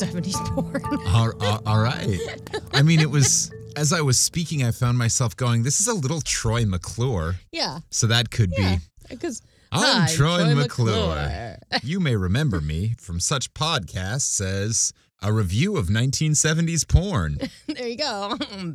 70s porn. all, all- all right. I mean, it was, as I was speaking, I found myself going, this is a little Troy McClure. yeah. So that could Yeah. be. Because I'm Hi, Troy, Troy McClure. McClure. you may remember me from such podcasts as a review of 1970s porn. there you go.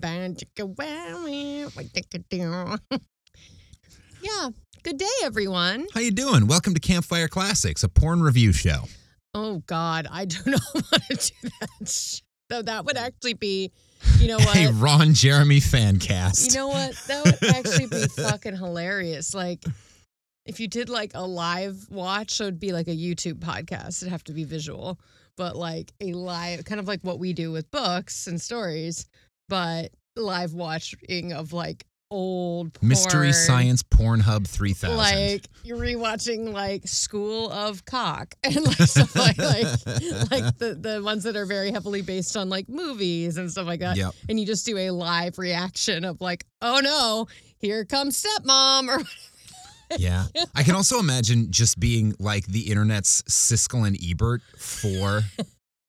yeah. Good day, everyone. How you doing? Welcome to Campfire Classics, a porn review show. Oh, God. I don't know how to do that. So that would actually be, you know what? A Ron Jeremy fan cast. You know what? That would actually be fucking hilarious. Like, if you did like a live watch, so it'd be like a YouTube podcast. It'd have to be visual, but like a live, kind of like what we do with books and stories, but live watching of like old porn. Mystery Science Pornhub 3000. Like you're rewatching like School of Cock and like stuff like like, like the, the ones that are very heavily based on like movies and stuff like that Yep. and you just do a live reaction of like, oh no, here comes stepmom or Yeah. I can also imagine just being like the internet's Siskel and Ebert for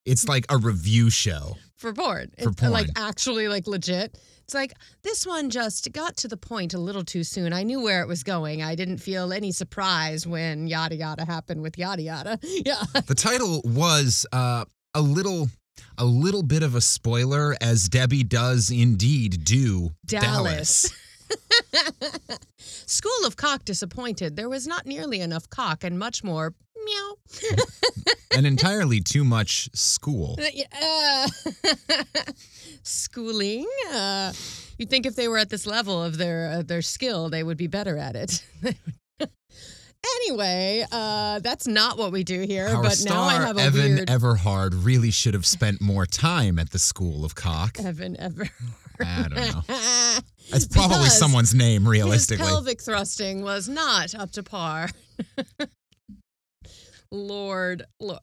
it's like a review show. for porn. For it's uh, like actually like legit. It's like this one just got to the point a little too soon. I knew where it was going. I didn't feel any surprise when yada yada happened with yada yada. Yeah. The title was uh, a little a little bit of a spoiler as Debbie does indeed do Dallas. School of Cock disappointed. There was not nearly enough cock and much more meow. and entirely too much school. Uh, schooling. Uh, you'd think if they were at this level of their uh, their skill, they would be better at it. anyway, uh, that's not what we do here. Our but now I have a Evan weird Everhard really should have spent more time at the School of Cock. Evan Everhard. I don't know. That's probably Because someone's name, His realistically. pelvic thrusting was not up to par. Lord, Lord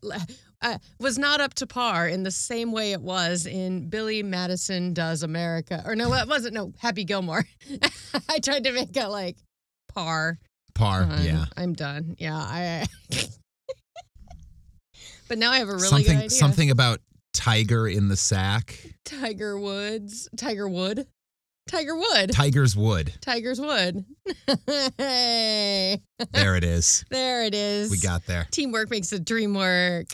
uh, was not up to par in the same way it was in Billy Madison Does America. Or no, it wasn't. No, Happy Gilmore. I tried to make it like par. Par, I'm- yeah. I'm done. Yeah, I. but now I have a really something good idea. something about tiger in the sack. Tiger Woods. Tiger Wood. Tiger Wood. Tiger's wood. Tiger's Wood. hey. There it is. There it is. We got there. Teamwork makes the dream work.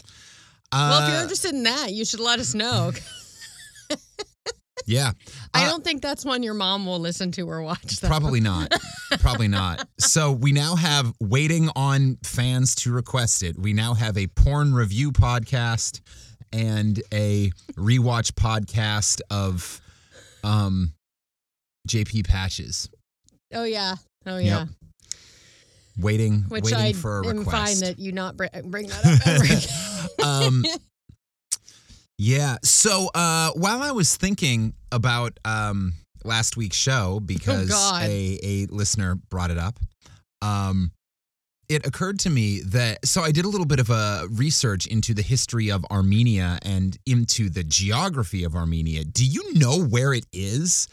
Well, if you're Uh, interested in that, you should let us know. yeah. I Uh, don't think that's one your mom will listen to or watch. Though. Probably not. Probably not. So we now have waiting on fans to request it. We now have a porn review podcast and a rewatch podcast of um JP Patches. Oh yeah. Oh yeah. Yep. Waiting Which waiting I for a am request. fine that you not br- bring that up ever. um yeah so uh while i was thinking about um last week's show because Oh, a a listener brought it up um it occurred to me that so I did a little bit of a research into the history of Armenia and into the geography of Armenia. Do you know where it is?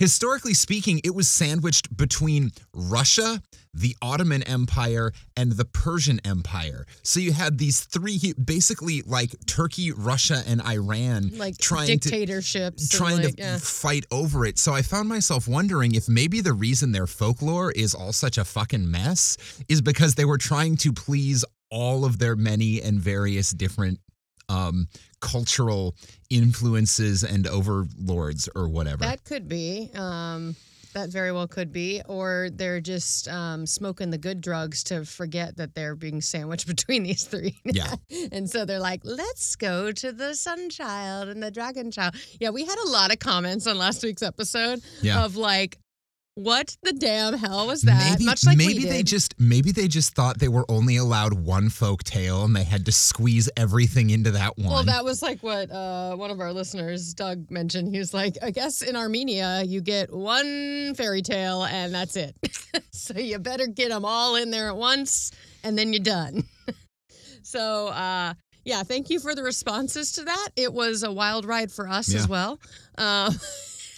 Historically speaking, it was sandwiched between Russia, the Ottoman Empire, and the Persian Empire. So you had these three, basically like Turkey, Russia, and Iran, like trying to dictatorships. and, trying like, to yeah. fight over it. So I found myself wondering if maybe the reason their folklore is all such a fucking mess is because they were trying to please all of their many and various different um, cultural influences and overlords or whatever. That could be. Um, that very well could be, or they're just um, smoking the good drugs to forget that they're being sandwiched between these three. Yeah. and so they're like, "Let's go to the Sun Child and the Dragon Child." Yeah, we had a lot of comments on last week's episode Yeah. of like, "What the damn hell was that?" Maybe, Much like maybe they just maybe they just thought they were only allowed one folk tale and they had to squeeze everything into that one. Well, that was like what uh, one of our listeners, Doug, mentioned. He was like, I guess in Armenia, you get one fairy tale and that's it. so you better get them all in there at once and then you're done. so, uh, yeah, thank you for the responses to that. It was a wild ride for us Yeah. as well. Um,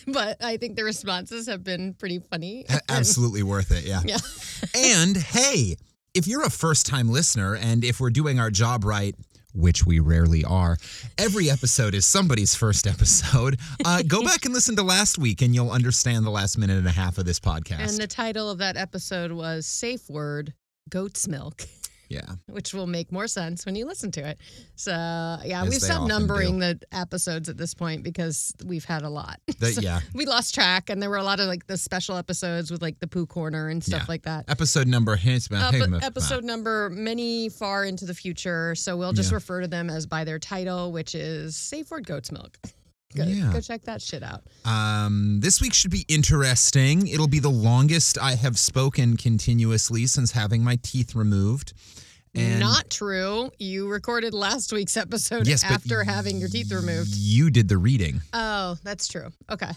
but I think the responses have been pretty funny. Absolutely worth it. Yeah. Yeah. and hey, if you're a first time listener and if we're doing our job right, which we rarely are, every episode is somebody's first episode. Uh, go back and listen to last week and you'll understand the last minute and a half of this podcast. And the title of that episode was Safe Word Goat's Milk. Yeah. which will make more sense when you listen to it. So yeah, As we've stopped numbering the episodes at this point because we've had a lot. The- So yeah. we lost track, and there were a lot of like the special episodes with like the poo corner and stuff Yeah. like that. Episode number Uh, but episode number many far into the future, so we'll just Yeah. refer to them as by their title, which is Safe Word Goat's Milk. Go, Yeah. go check that shit out. Um, this week should be interesting. It'll be the longest I have spoken continuously since having my teeth removed. And Not true. You recorded last week's episode yes, after having your teeth removed. You did the reading. Oh, that's true. Okay.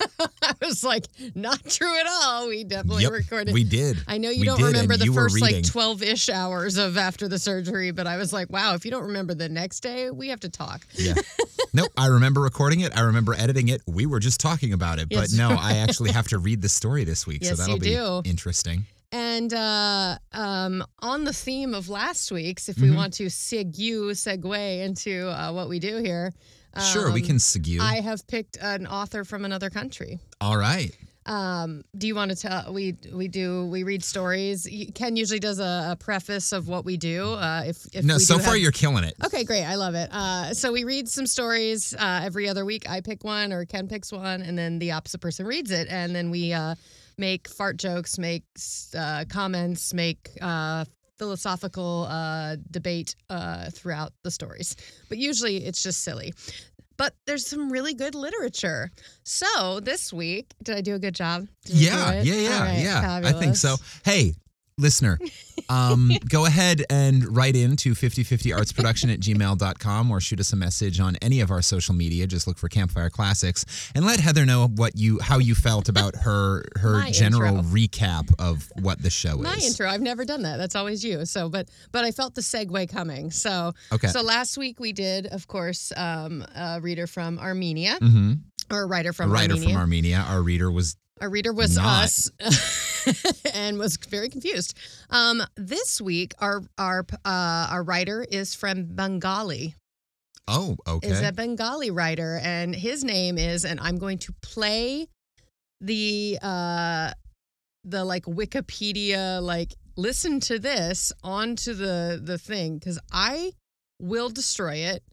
I was like, not true at all. We definitely Yep, recorded. We did. I know you we don't did, remember the first like 12 ish hours of after the surgery, but I was like, wow, if you don't remember the next day, we have to talk. Yeah. nope. I remember recording it. I remember editing it. We were just talking about it. Yes. But no, I actually have to read the story this week. Yes, so that'll be do. interesting. And uh, um, on the theme of last week's, if we Mhm. want to segue, segue into uh, what we do here, sure, we um, can segue. I have picked an author from another country. All right. Um, do you want to tell? We we do we read stories. Ken usually does a, a preface of what we do. Uh, if if no, so far have- you're killing it. Okay, great. I love it. Uh, so we read some stories uh, every other week. I pick one, or Ken picks one, and then the opposite person reads it, and then we uh, make fart jokes, make uh, comments, make uh, philosophical uh, debate uh, throughout the stories. But usually it's just silly. But there's some really good literature. So this week, did I do a good job? Did Yeah, yeah, yeah, right, yeah. I think so. Hey, listener, um, go ahead and write in to 5050artsproduction at gmail.com or shoot us a message on any of our social media. Just look for Campfire Classics and let Heather know what you how you felt about her her My general intro. recap of what the show My is. My intro. I've never done that. That's always you. So, but but I felt the segue coming. So Okay. So last week we did, of course, um, a reader from Armenia mm-hmm. or a writer from A writer Armenia. from Armenia. Our reader was Our reader was Not. us, and was very confused. Um, this week, our our uh, our writer is from Bengali. oh okay. Is a Bengali writer, and his name is. And I'm going to play the uh, the like Wikipedia like listen to this onto the the thing because I will destroy it.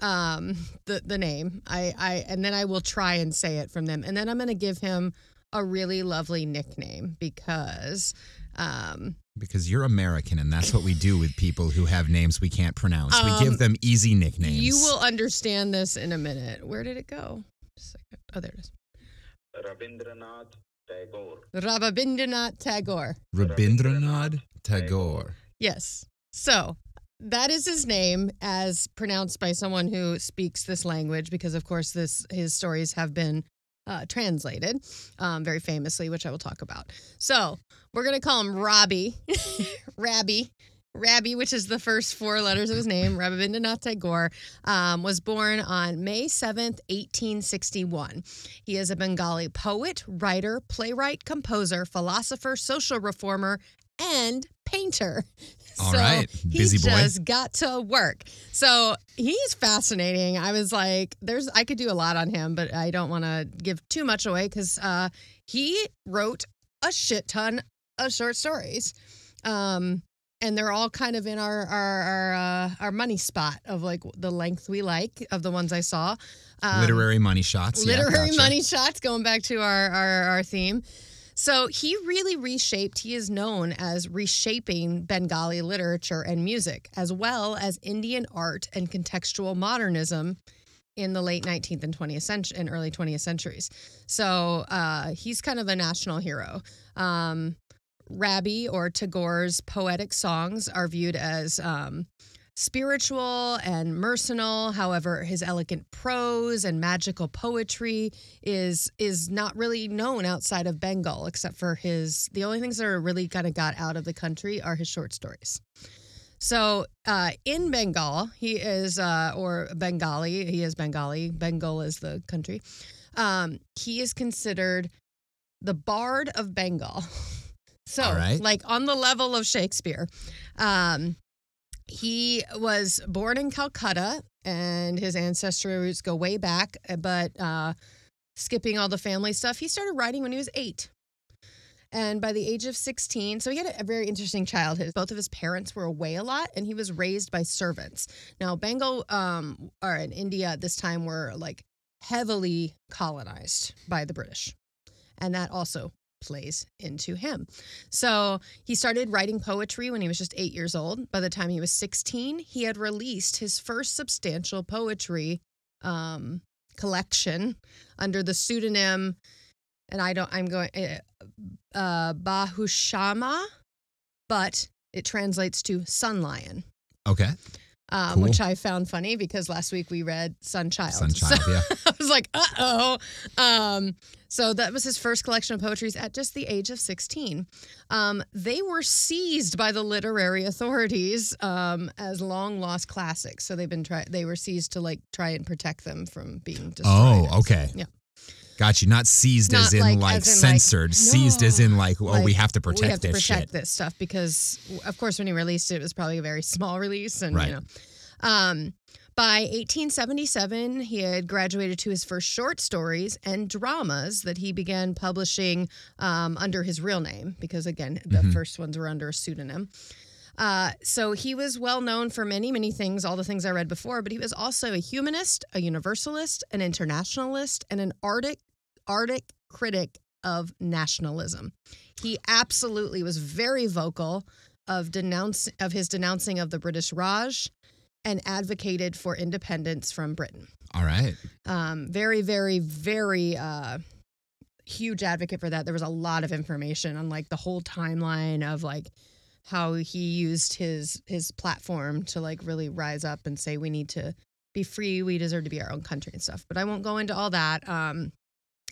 Um, the the name I I and then I will try and say it from them, and then I'm going to give him a really lovely nickname because um because you're American and that's what we do with people who have names we can't pronounce. we Um, give them easy nicknames. you will understand this in a minute. Where did it go? Just. Oh, there it is. Rabindranath Tagore. Rabindranath Tagore. Rabindranath Tagore. Yes. So that is his name as pronounced by someone who speaks this language because of course this his stories have been uh, translated um, very famously, which I will talk about. So we're gonna call him Robbie, Rabbi, Rabbi, which is the first four letters of his name. Rabindranath Tagore um, was born on May seventh, eighteen sixty-one. He is a Bengali poet, writer, playwright, composer, philosopher, social reformer, and painter. All so right, busy he boy. just got to work. So he's fascinating. I was like, there's I could do a lot on him, but I don't want to give too much away because uh, he wrote a shit ton of short stories. Um, and they're all kind of in our our our, uh, our money spot of like the length we like of the ones I saw. Um, literary money shots. yeah, literary gotcha. money shots going back to our, our our theme so he really reshaped he is known as reshaping bengali literature and music as well as indian art and contextual modernism in the late 19th and 20th century and early 20th centuries. So uh, he's kind of a national hero. Um, Rabi or Tagore's poetic songs are viewed as um, spiritual and mercenal. However, his elegant prose and magical poetry is is not really known outside of Bengal, except for his. The only things that are really kind of got out of the country are his short stories. So uh, in Bengal, he is, uh, or Bengali, he is Bengali. Bengal is the country. Um, he is considered the Bard of Bengal. So, right. like on the level of Shakespeare. Um, he was born in Calcutta, and his ancestry roots go way back. But uh, skipping all the family stuff, he started writing when he was eight. And by the age of 16, so he had a very interesting childhood. Both of his parents were away a lot, and he was raised by servants. Now, Bengal um, or in India at this time were like heavily colonized by the British. And that also plays into him. So he started writing poetry when he was just eight years old. By the time he was 16, he had released his first substantial poetry um, collection under the pseudonym, and I don't, I'm going, uh, uh, Bahushama, but it translates to Sun Lion. Okay. Um, Cool. Which I found funny because last week we read Sunchild. Sunchild, So yeah. I was like, uh oh. Um, so that was his first collection of poetries at just the age of 16. Um, they were seized by the literary authorities um, as long lost classics. So they've been try they were seized to like try and protect them from being destroyed. Oh, okay. Yeah. Got you. Not seized as in like- like, as in, like, censored. seized as in like, oh, Like, we have to protect we have to this protect shit. this stuff because, of course, when he released it, it was probably a very small release, and Right. you know, um, by 1877, he had graduated to his first short stories and dramas that he began publishing um, under his real name because, again, the Mhm. first ones were under a pseudonym. Uh, so he was well known for many, many things, all the things I read before, but he was also a humanist, a universalist, an internationalist, and an Arctic, Arctic critic of nationalism. He absolutely was very vocal of denounce of his denouncing of the British Raj and advocated for independence from Britain. All right. Um, very, very, very uh, huge advocate for that. There was a lot of information on like the whole timeline of like how he used his his platform to like really rise up and say we need to be free, we deserve to be our own country and stuff. But I won't go into all that. Um,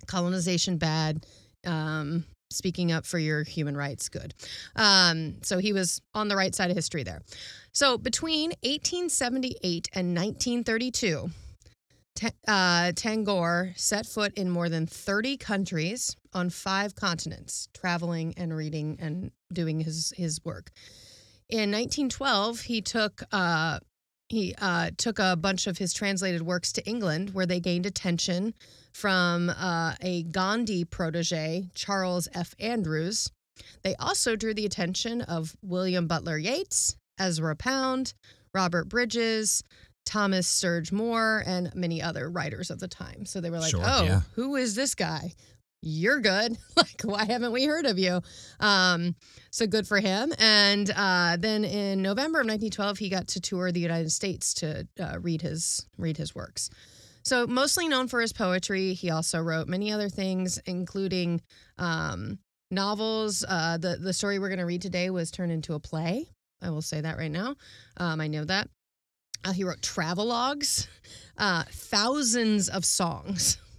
colonization bad. Um, speaking up for your human rights good. Um, so he was on the right side of history there. So between 1878 and 1932, Ta- uh, Tagore set foot in more than 30 countries on five continents, traveling and reading and doing his his work. In 1912, he took uh, he uh, took a bunch of his translated works to England, where they gained attention from uh, a Gandhi protege, Charles F. Andrews. They also drew the attention of William Butler Yeats, Ezra Pound, Robert Bridges, Thomas Sturge Moore, and many other writers of the time. So they were like, Sure, oh, yeah. who is this guy? You're good. like, why haven't we heard of you? Um, so good for him. And uh, then in November of 1912, he got to tour the United States to uh, read his read his works. So mostly known for his poetry, he also wrote many other things, including um, novels. Uh, the the story we're going to read today was turned into a play. I will say that right now. Um, I know that. Uh, he wrote travelogues, uh, thousands of songs,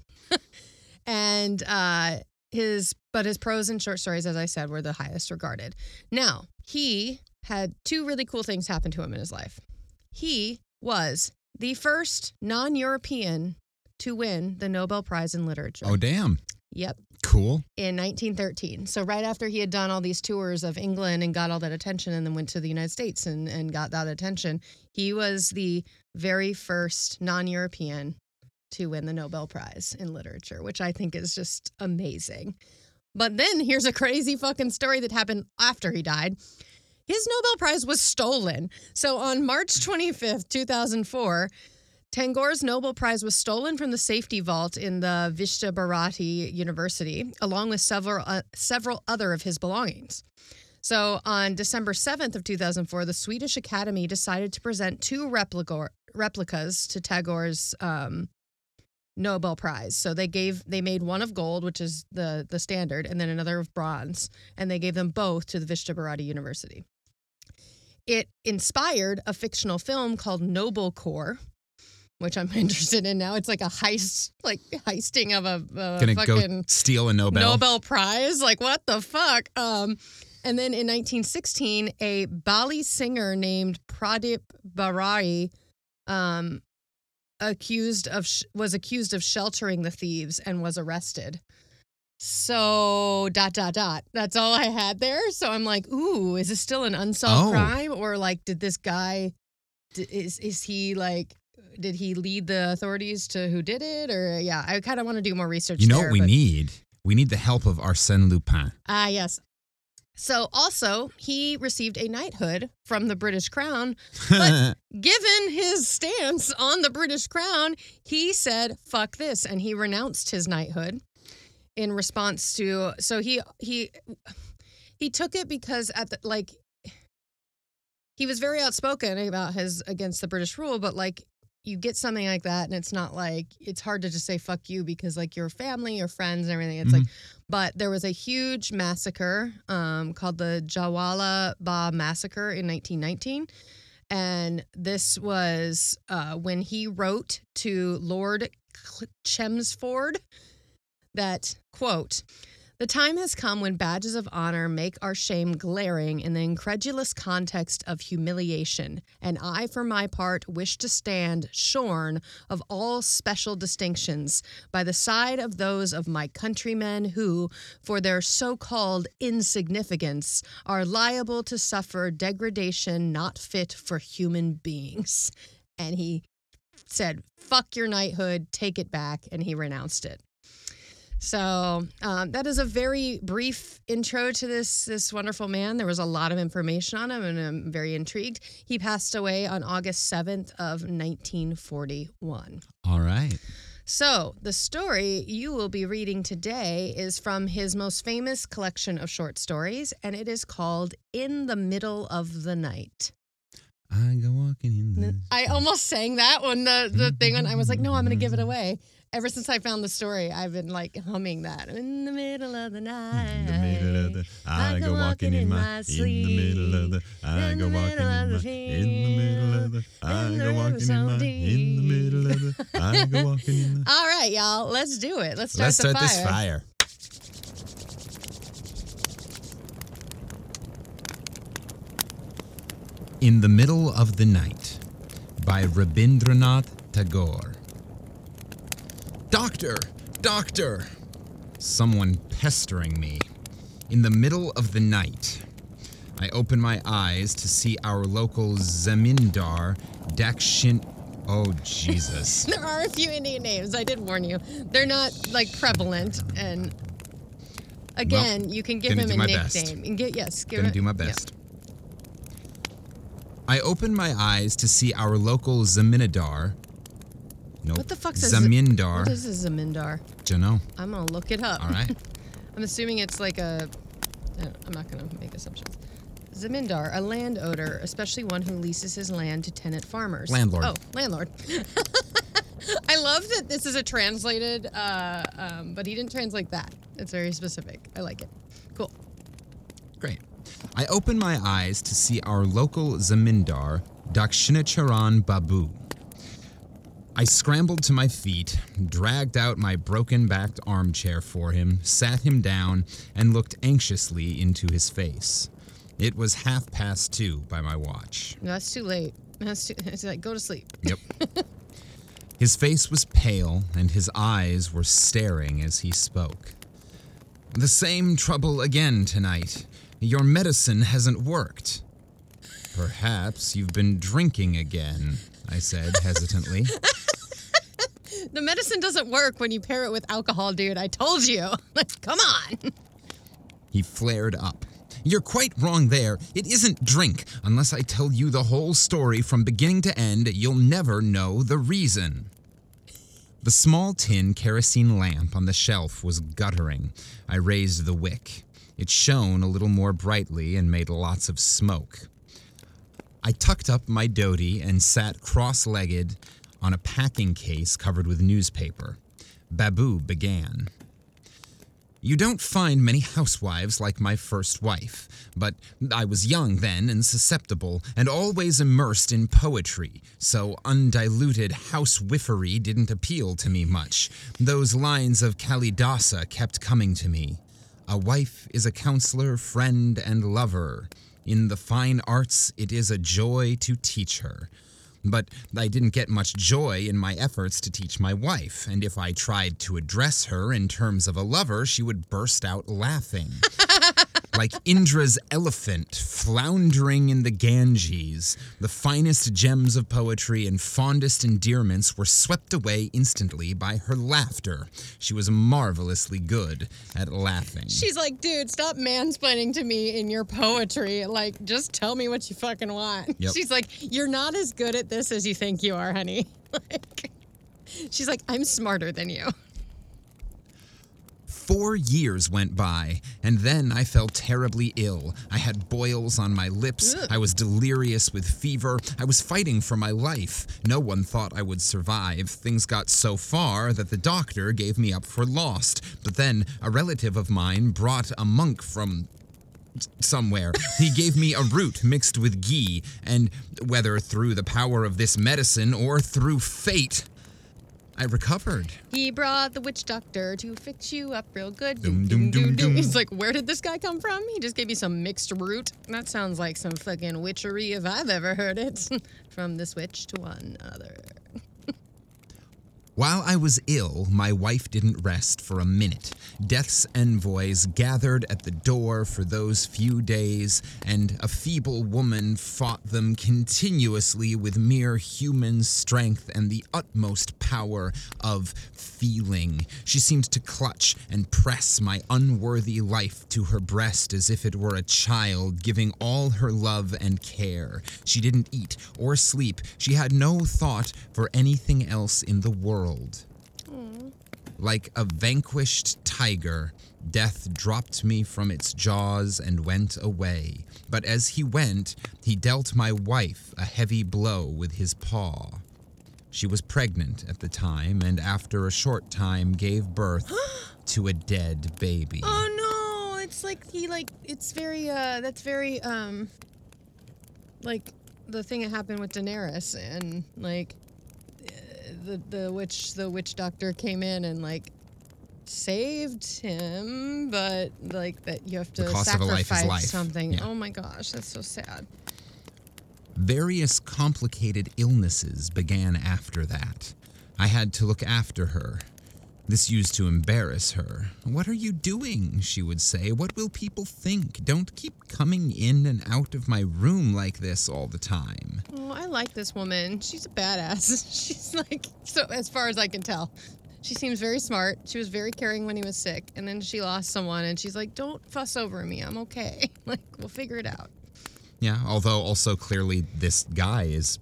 and uh, his but his prose and short stories, as I said, were the highest regarded. Now he had two really cool things happen to him in his life. He was the first non-European to win the Nobel Prize in Literature. Oh, damn. Yep Cool. in 1913. So right after he had done all these tours of England and got all that attention and then went to the United States and, and got that attention, he was the very first non-European to win the Nobel Prize in literature, which I think is just amazing. But then here's a crazy fucking story that happened after he died. his Nobel Prize was stolen. So on March 25th, 2004, Tagore's Nobel Prize was stolen from the safety vault in the Vishta Bharati University, along with several uh, several other of his belongings. So on December 7th of 2004, the Swedish Academy decided to present two replica, replicas to Tagore's um, Nobel Prize. So they gave they made one of gold, which is the the standard, and then another of bronze, and they gave them both to the Vishta Bharati University. It inspired a fictional film called Noble Corps, which I'm interested in now. It's like a heist, like heisting of a, a Gonna fucking go steal a Nobel. Nobel Prize. Like what the fuck? Um, and then in 1916, a Bali singer named Pradip Barai um, accused of sh- was accused of sheltering the thieves and was arrested. So dot dot dot. That's all I had there. So I'm like, ooh, is this still an unsolved Oh. crime, or like, did this guy, is is he like, did he lead the authorities to who did it, or yeah, I kind of want to do more research. You know there, what we but- need? We need the help of Arsène Lupin. Ah, yes. So also, he received a knighthood from the British Crown. But given his stance on the British Crown, he said, "Fuck this," and he renounced his knighthood in response to. So he he he took it because at the like he was very outspoken about his against the British rule, but like you get something like that and it's not like it's hard to just say fuck you because like your family your friends and everything it's like but there was a huge massacre um, called the Jawala Ba massacre in 1919 and this was uh, when he wrote to Lord Chelmsford that quote the time has come when badges of honor make our shame glaring in the incredulous context of humiliation, and I, for my part, wish to stand shorn of all special distinctions by the side of those of my countrymen who, for their so called insignificance, are liable to suffer degradation not fit for human beings. And he said, Fuck your knighthood, take it back, and he renounced it. So um, that is a very brief intro to this this wonderful man. There was a lot of information on him, and I'm very intrigued. He passed away on August seventh of 1941. All right. So the story you will be reading today is from his most famous collection of short stories, and it is called "In the Middle of the Night." I go walking in the. I almost sang that when the the thing when I was like, no, I'm gonna give it away. Ever since I found the story, I've been like humming that in the middle of the night. In the middle of the, I go walking in my, sleep. in the middle of the, I in go the walking middle of in my, the in the middle of the, I go walking in my, in the middle of the, I go walking in the. All right, y'all, let's do it. Let's start Let's the start fire. this fire. In the Middle of the Night by Rabindranath Tagore. Doctor! Doctor! Someone pestering me. In the middle of the night, I open my eyes to see our local Zamindar Dakshin. Oh, Jesus. There are a few Indian names. I did warn you. They're not like prevalent, and again, you can give him do a nickname. And get yes, give Gonna it, do my yeah. best. I open my eyes to see our local Zamindar. Nope. What the fuck's a Zamindar? What is a zamindar? Dunno. I'm gonna look it up. All right. I'm assuming it's like a. uh, I'm not gonna make assumptions. Zamindar, a landowner, especially one who leases his land to tenant farmers. Landlord. Oh, landlord. I love that this is a translated, uh, um, but he didn't translate that. It's very specific. I like it. Cool. Great. I open my eyes to see our local Zamindar, Dakshinacharan Babu. I scrambled to my feet, dragged out my broken backed armchair for him, sat him down, and looked anxiously into his face. It was half past two by my watch. That's too late. That's too. It's like go to sleep. Yep. his face was pale, and his eyes were staring as he spoke. The same trouble again tonight. Your medicine hasn't worked. Perhaps you've been drinking again, I said hesitantly. The medicine doesn't work when you pair it with alcohol, dude. I told you. Come on. He flared up. You're quite wrong there. It isn't drink. Unless I tell you the whole story from beginning to end, you'll never know the reason. The small tin kerosene lamp on the shelf was guttering. I raised the wick. It shone a little more brightly and made lots of smoke. I tucked up my dhoti and sat cross legged on a packing case covered with newspaper. Babu began. You don't find many housewives like my first wife, but I was young then and susceptible and always immersed in poetry, so undiluted housewiffery didn't appeal to me much. Those lines of Kalidasa kept coming to me. A wife is a counselor, friend, and lover. In the fine arts, it is a joy to teach her. But I didn't get much joy in my efforts to teach my wife, and if I tried to address her in terms of a lover, she would burst out laughing. like Indra's elephant floundering in the Ganges, the finest gems of poetry and fondest endearments were swept away instantly by her laughter. She was marvelously good at laughing. She's like, dude, stop mansplaining to me in your poetry. Like, just tell me what you fucking want. Yep. She's like, you're not as good at this as you think you are, honey. like, she's like, I'm smarter than you. Four years went by, and then I fell terribly ill. I had boils on my lips. Ugh. I was delirious with fever. I was fighting for my life. No one thought I would survive. Things got so far that the doctor gave me up for lost. But then a relative of mine brought a monk from somewhere. He gave me a root mixed with ghee, and whether through the power of this medicine or through fate, I recovered. He brought the witch doctor to fix you up real good. Dum, dum, dum, dum. He's like, where did this guy come from? He just gave me some mixed root. That sounds like some fucking witchery if I've ever heard it. From this witch to one another. While I was ill, my wife didn't rest for a minute. Death's envoys gathered at the door for those few days, and a feeble woman fought them continuously with mere human strength and the utmost power of feeling. She seemed to clutch and press my unworthy life to her breast as if it were a child, giving all her love and care. She didn't eat or sleep. She had no thought for anything else in the world. Like a vanquished tiger, death dropped me from its jaws and went away. But as he went, he dealt my wife a heavy blow with his paw. She was pregnant at the time, and after a short time gave birth to a dead baby. Oh no! It's like he like it's very uh that's very um like the thing that happened with Daenerys and like the the witch the witch doctor came in and like saved him, but like that you have to The cost of a life sacrifice life. something. Yeah. Oh my gosh, that's so sad. Various complicated illnesses began after that. I had to look after her. This used to embarrass her. What are you doing? She would say. What will people think? Don't keep coming in and out of my room like this all the time. Oh, I like this woman. She's a badass. She's like so as far as I can tell. She seems very smart. She was very caring when he was sick, and then she lost someone, and she's like, "Don't fuss over me. I'm okay. Like we'll figure it out." Yeah, although also clearly this guy is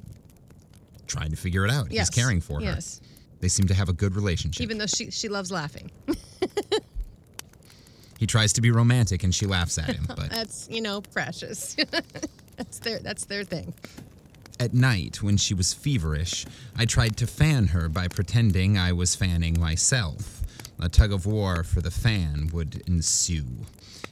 trying to figure it out. Yes. He's caring for her. Yes. They seem to have a good relationship. Even though she she loves laughing. he tries to be romantic and she laughs at him, but That's you know precious. that's their that's their thing. At night, when she was feverish, I tried to fan her by pretending I was fanning myself. A tug of war for the fan would ensue.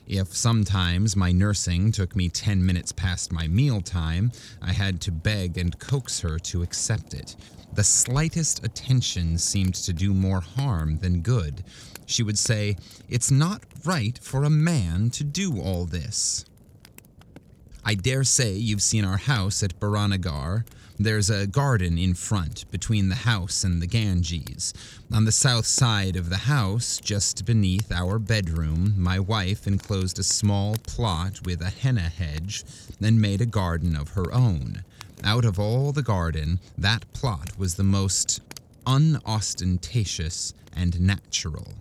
If sometimes my nursing took me 10 minutes past my meal time, I had to beg and coax her to accept it. The slightest attention seemed to do more harm than good. She would say, It's not right for a man to do all this. I dare say you've seen our house at Baranagar. There's a garden in front, between the house and the Ganges. On the south side of the house, just beneath our bedroom, my wife enclosed a small plot with a henna hedge and made a garden of her own. Out of all the garden, that plot was the most unostentatious and natural.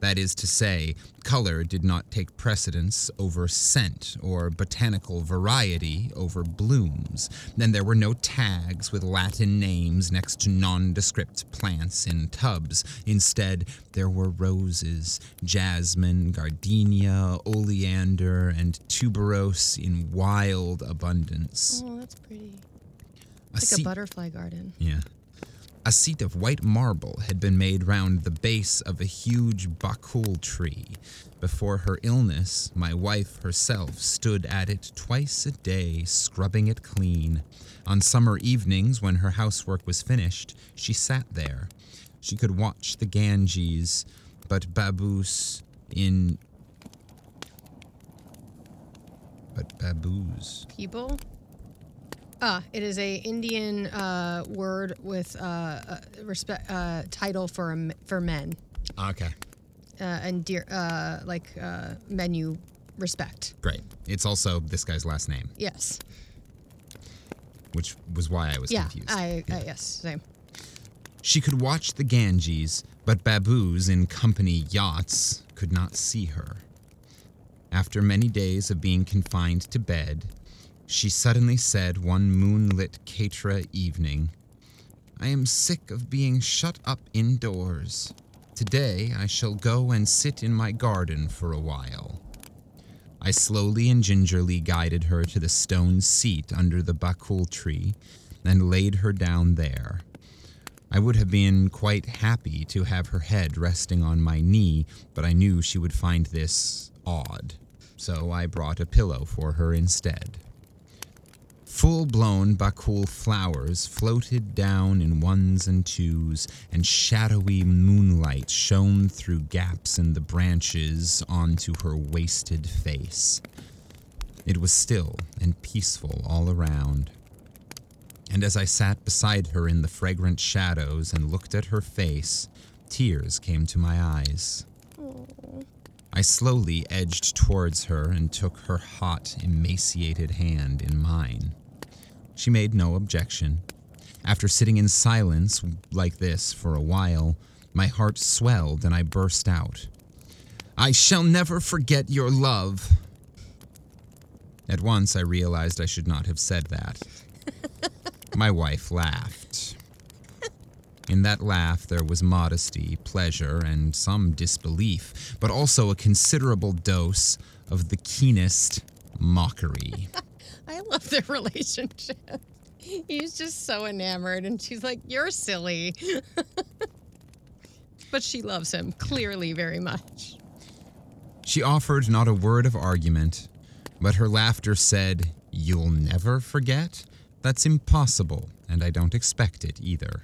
That is to say, color did not take precedence over scent or botanical variety over blooms. Then there were no tags with Latin names next to nondescript plants in tubs. Instead, there were roses, jasmine, gardenia, oleander, and tuberose in wild abundance. Oh, that's pretty. A It's like a butterfly garden. yeah. A seat of white marble had been made round the base of a huge bakul tree. Before her illness, my wife herself stood at it twice a day, scrubbing it clean. On summer evenings, when her housework was finished, she sat there. She could watch the Ganges, but baboos in. But baboos. People. Ah, it is a Indian uh, word with uh, uh, respect uh, title for a for men Okay. uh, and dear uh, like uh, menu respect. Great. It's also this guy's last name, Yes. which was why I was Yeah. confused. I, I yes same. She could watch the Ganges, but baboos in company yachts could not see her. After many days of being confined to bed, she suddenly said one moonlit Katra evening, I am sick of being shut up indoors. Today I shall go and sit in my garden for a while. I slowly and gingerly guided her to the stone seat under the bakul tree and laid her down there. I would have been quite happy to have her head resting on my knee, but I knew she would find this odd, so I brought a pillow for her instead. Full blown bakul flowers floated down in ones and twos, and shadowy moonlight shone through gaps in the branches onto her wasted face. It was still and peaceful all around. And as I sat beside her in the fragrant shadows and looked at her face, tears came to my eyes. I slowly edged towards her and took her hot, emaciated hand in mine. She made no objection. After sitting in silence like this for a while, my heart swelled and I burst out. I shall never forget your love. At once I realized I should not have said that. My wife laughed. In that laugh, there was modesty, pleasure, and some disbelief, but also a considerable dose of the keenest mockery. I love their relationship. He's just so enamored, and she's like, "You're silly," but she loves him clearly very much. She offered not a word of argument, but her laughter said, You'll never forget? That's impossible, and I don't expect it either.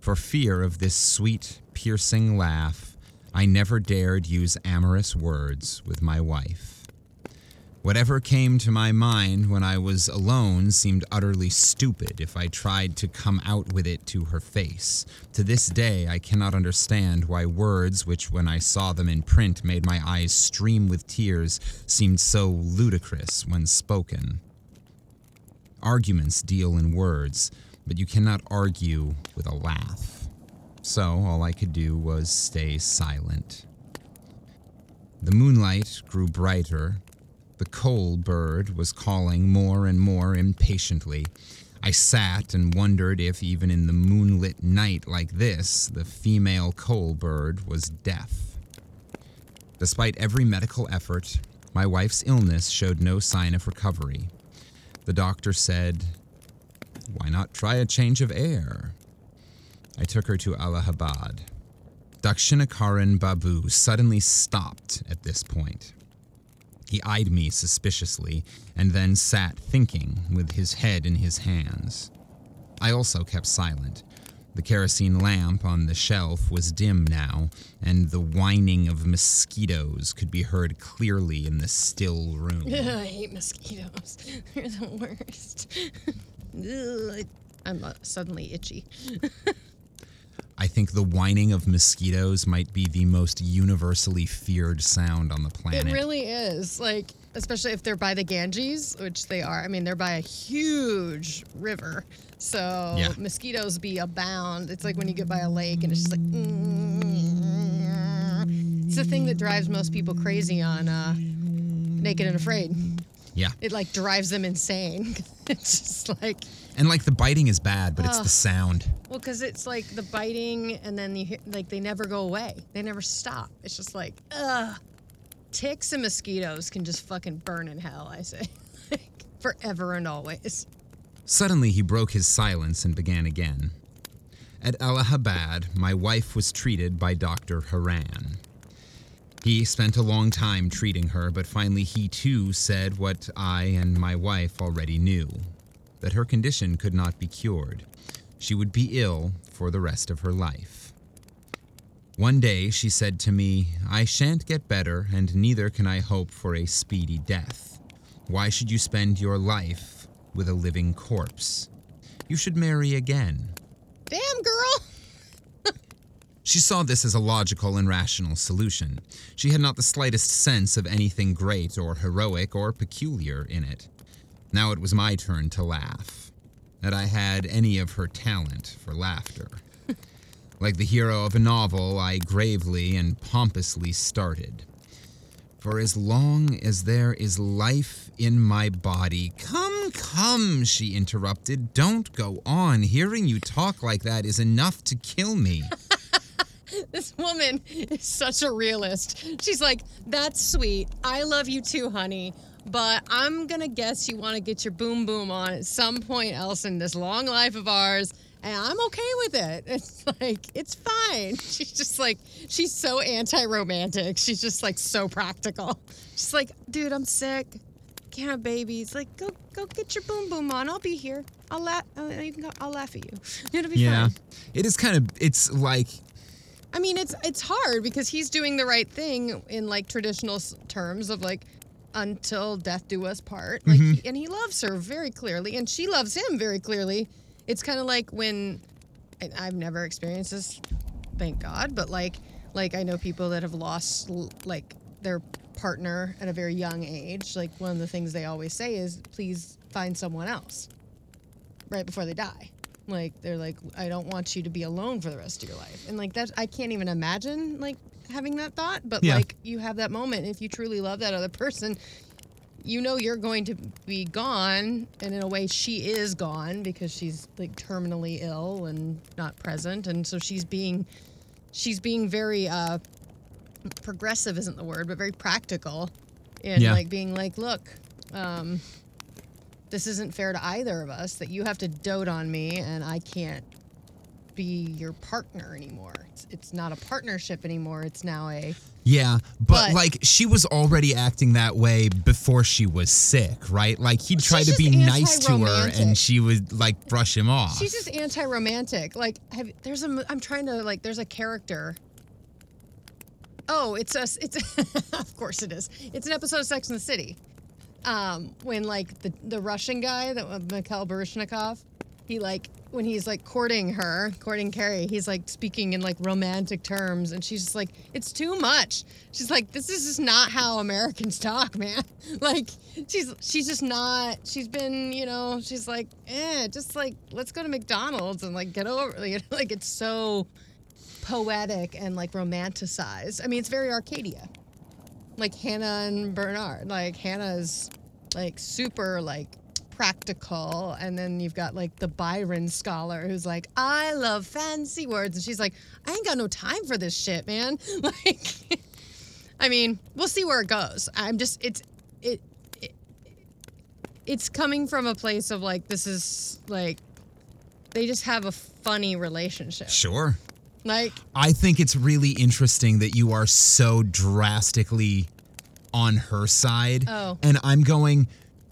For fear of this sweet, piercing laugh, I never dared use amorous words with my wife. Whatever came to my mind when I was alone seemed utterly stupid if I tried to come out with it to her face. To this day, I cannot understand why words which, when I saw them in print, made my eyes stream with tears, seemed so ludicrous when spoken. Arguments deal in words, but you cannot argue with a laugh. So all I could do was stay silent. The moonlight grew brighter. The koel bird was calling more and more impatiently. I sat and wondered if, even in the moonlit night like this, the female koel bird was deaf. Despite every medical effort, my wife's illness showed no sign of recovery. The doctor said, Why not try a change of air? I took her to Allahabad. Dakshinacharan Babu suddenly stopped at this point. He eyed me suspiciously and then sat thinking with his head in his hands. I also kept silent. The kerosene lamp on the shelf was dim now, and the whining of mosquitoes could be heard clearly in the still room. I hate mosquitoes. They're the worst. I'm uh, suddenly itchy. I think the whining of mosquitoes might be the most universally feared sound on the planet. It really is. Like, especially if they're by the Ganges, which they are. I mean, they're by a huge river. So Yeah. mosquitoes be abound. It's like when you get by a lake and it's just like. It's the thing that drives most people crazy on uh, Naked and Afraid. Yeah. It like drives them insane. it's just like, And like the biting is bad, but it's the sound. well, because it's like the biting, and then you hear, like they never go away. They never stop. It's just like, ugh. Ticks and mosquitoes can just fucking burn in hell. I say, like, forever and always. Suddenly, he broke his silence and began again. At Allahabad, my wife was treated by Dr. Haran. He spent a long time treating her, but finally he too said what I and my wife already knew that her condition could not be cured. She would be ill for the rest of her life. One day she said to me, I shan't get better, and neither can I hope for a speedy death. Why should you spend your life with a living corpse? You should marry again. She saw this as a logical and rational solution. She had not the slightest sense of anything great or heroic or peculiar in it. Now it was my turn to laugh. That I had any of her talent for laughter. like the hero of a novel, I gravely and pompously started. For as long as there is life in my body. Come, come, she interrupted. Don't go on. Hearing you talk like that is enough to kill me. This woman is such a realist. She's like, that's sweet. I love you too, honey. But I'm going to guess you want to get your boom boom on at some point else in this long life of ours. And I'm okay with it. It's like, it's fine. She's just like, she's so anti romantic. She's just like so practical. She's like, dude, I'm sick. Can't have babies. Like, go go get your boom boom on. I'll be here. I'll laugh. You can go, I'll laugh at you. It'll be Yeah. fine. It is kind of it's like I mean, it's it's hard because he's doing the right thing in like traditional terms of like until death do us part. Like, mm-hmm. he, and he loves her very clearly, and she loves him very clearly. It's kind of like when I've never experienced this, thank God, but like like I know people that have lost like their partner at a very young age. Like one of the things they always say is, "Please find someone else." Right before they die. Like they're like, I don't want you to be alone for the rest of your life. And like that I can't even imagine like having that thought, but Yeah. like you have that moment if you truly love that other person, you know you're going to be gone and in a way she is gone because she's like terminally ill and not present and so she's being she's being very uh progressive isn't the word, but very practical in Yeah. like being like, look, um this isn't fair to either of us that you have to dote on me and I can't be your partner anymore. It's, it's not a partnership anymore. It's now a yeah, but, But- like she was already acting that way before she was sick, right? Like he'd try to be nice to her and she would like brush him off. She's just anti-romantic. Like, have there's a. I'm trying to like. There's a character. Oh, it's us. It's of course it is. It's an episode of Sex in the City, um, when like the the Russian guy that uh, Mikhail Baryshnikov, he like when he's like courting her, courting Carrie, he's like speaking in like romantic terms, and she's just like, it's too much. She's like, this is just not how Americans talk, man. Like, she's she's just not. She's been, you know, she's like, eh, just like let's go to McDonald's and like get over. You know, like it's so poetic and like romanticized. I mean, it's very Arcadia, like Hannah and Bernard. Like Hannah's like super like practical. And then you've got like the Byron scholar who's like I love fancy words. And she's like I ain't got no time for this shit man. Like I mean we'll see where it goes. I'm just it's it, it it's coming from a place of like this is like they just have a funny relationship. Sure. Like I think it's really interesting that you are so drastically on her side. Oh. And I'm going,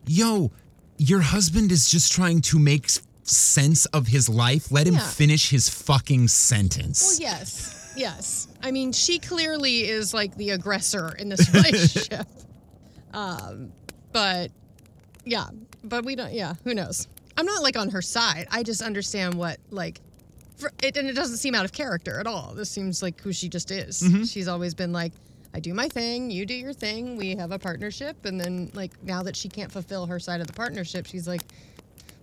yo, your husband is just trying to make sense of his life. Let him Yeah. finish his fucking sentence. Well, yes, yes. I mean, she clearly is like the aggressor in this relationship. um, but yeah, but we don't. Yeah, who knows? I'm not like on her side. I just understand what like. For, it, and it doesn't seem out of character at all. This seems like who she just is. She's always been like, I do my thing, you do your thing, we have a partnership. And then, like, now that she can't fulfill her side of the partnership, she's like,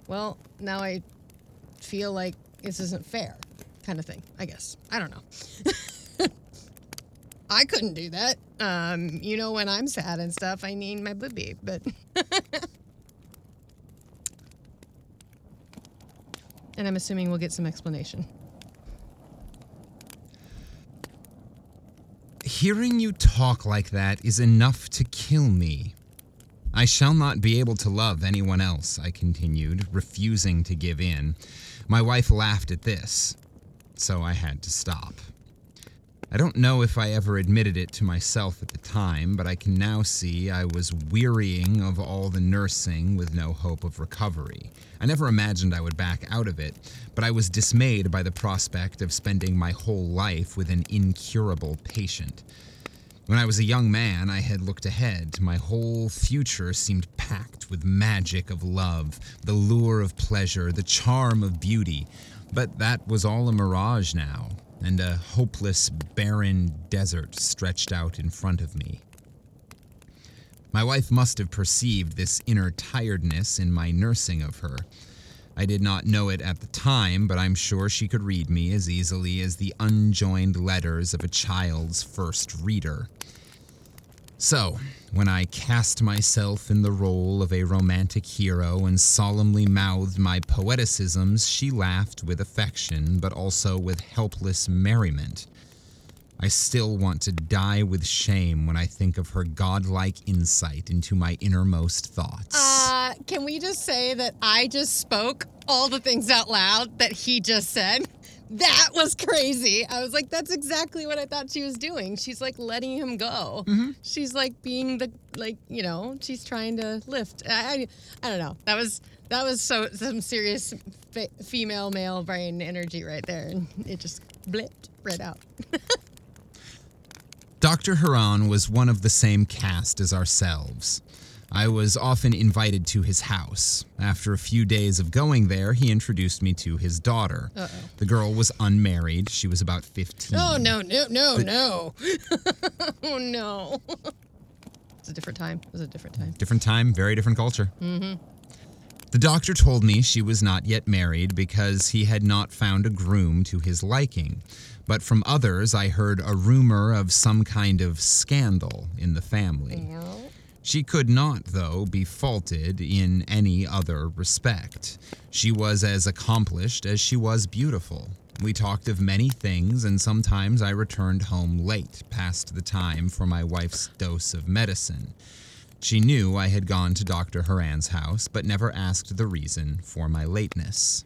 well, now I feel like this isn't fair, kind of thing, I guess. I don't know. I couldn't do that. Um, you know, when I'm sad and stuff, I need my booby, but. and I'm assuming we'll get some explanation. Hearing you talk like that is enough to kill me. I shall not be able to love anyone else, I continued, refusing to give in. My wife laughed at this, so I had to stop. I don't know if I ever admitted it to myself at the time, but I can now see I was wearying of all the nursing with no hope of recovery. I never imagined I would back out of it, but I was dismayed by the prospect of spending my whole life with an incurable patient. When I was a young man, I had looked ahead. My whole future seemed packed with magic of love, the lure of pleasure, the charm of beauty. But that was all a mirage now, and a hopeless, barren desert stretched out in front of me. My wife must have perceived this inner tiredness in my nursing of her. I did not know it at the time, but I'm sure she could read me as easily as the unjoined letters of a child's first reader. So, when I cast myself in the role of a romantic hero and solemnly mouthed my poeticisms, she laughed with affection, but also with helpless merriment. I still want to die with shame when I think of her godlike insight into my innermost thoughts. Uh, can we just say that I just spoke all the things out loud that he just said? That was crazy. I was like, that's exactly what I thought she was doing. She's like letting him go. Mm-hmm. She's like being the like, you know, she's trying to lift. I, I, I don't know. That was that was so some serious fe- female male brain energy right there, and it just blipped right out. Dr. Haran was one of the same cast as ourselves. I was often invited to his house. After a few days of going there, he introduced me to his daughter. Uh-oh. The girl was unmarried. She was about 15. Oh no no no no! oh no! It's a different time. It was a different time. Different time, very different culture. Mm-hmm. The doctor told me she was not yet married because he had not found a groom to his liking. But from others, I heard a rumor of some kind of scandal in the family. She could not, though, be faulted in any other respect. She was as accomplished as she was beautiful. We talked of many things, and sometimes I returned home late, past the time for my wife's dose of medicine. She knew I had gone to Dr. Haran's house, but never asked the reason for my lateness.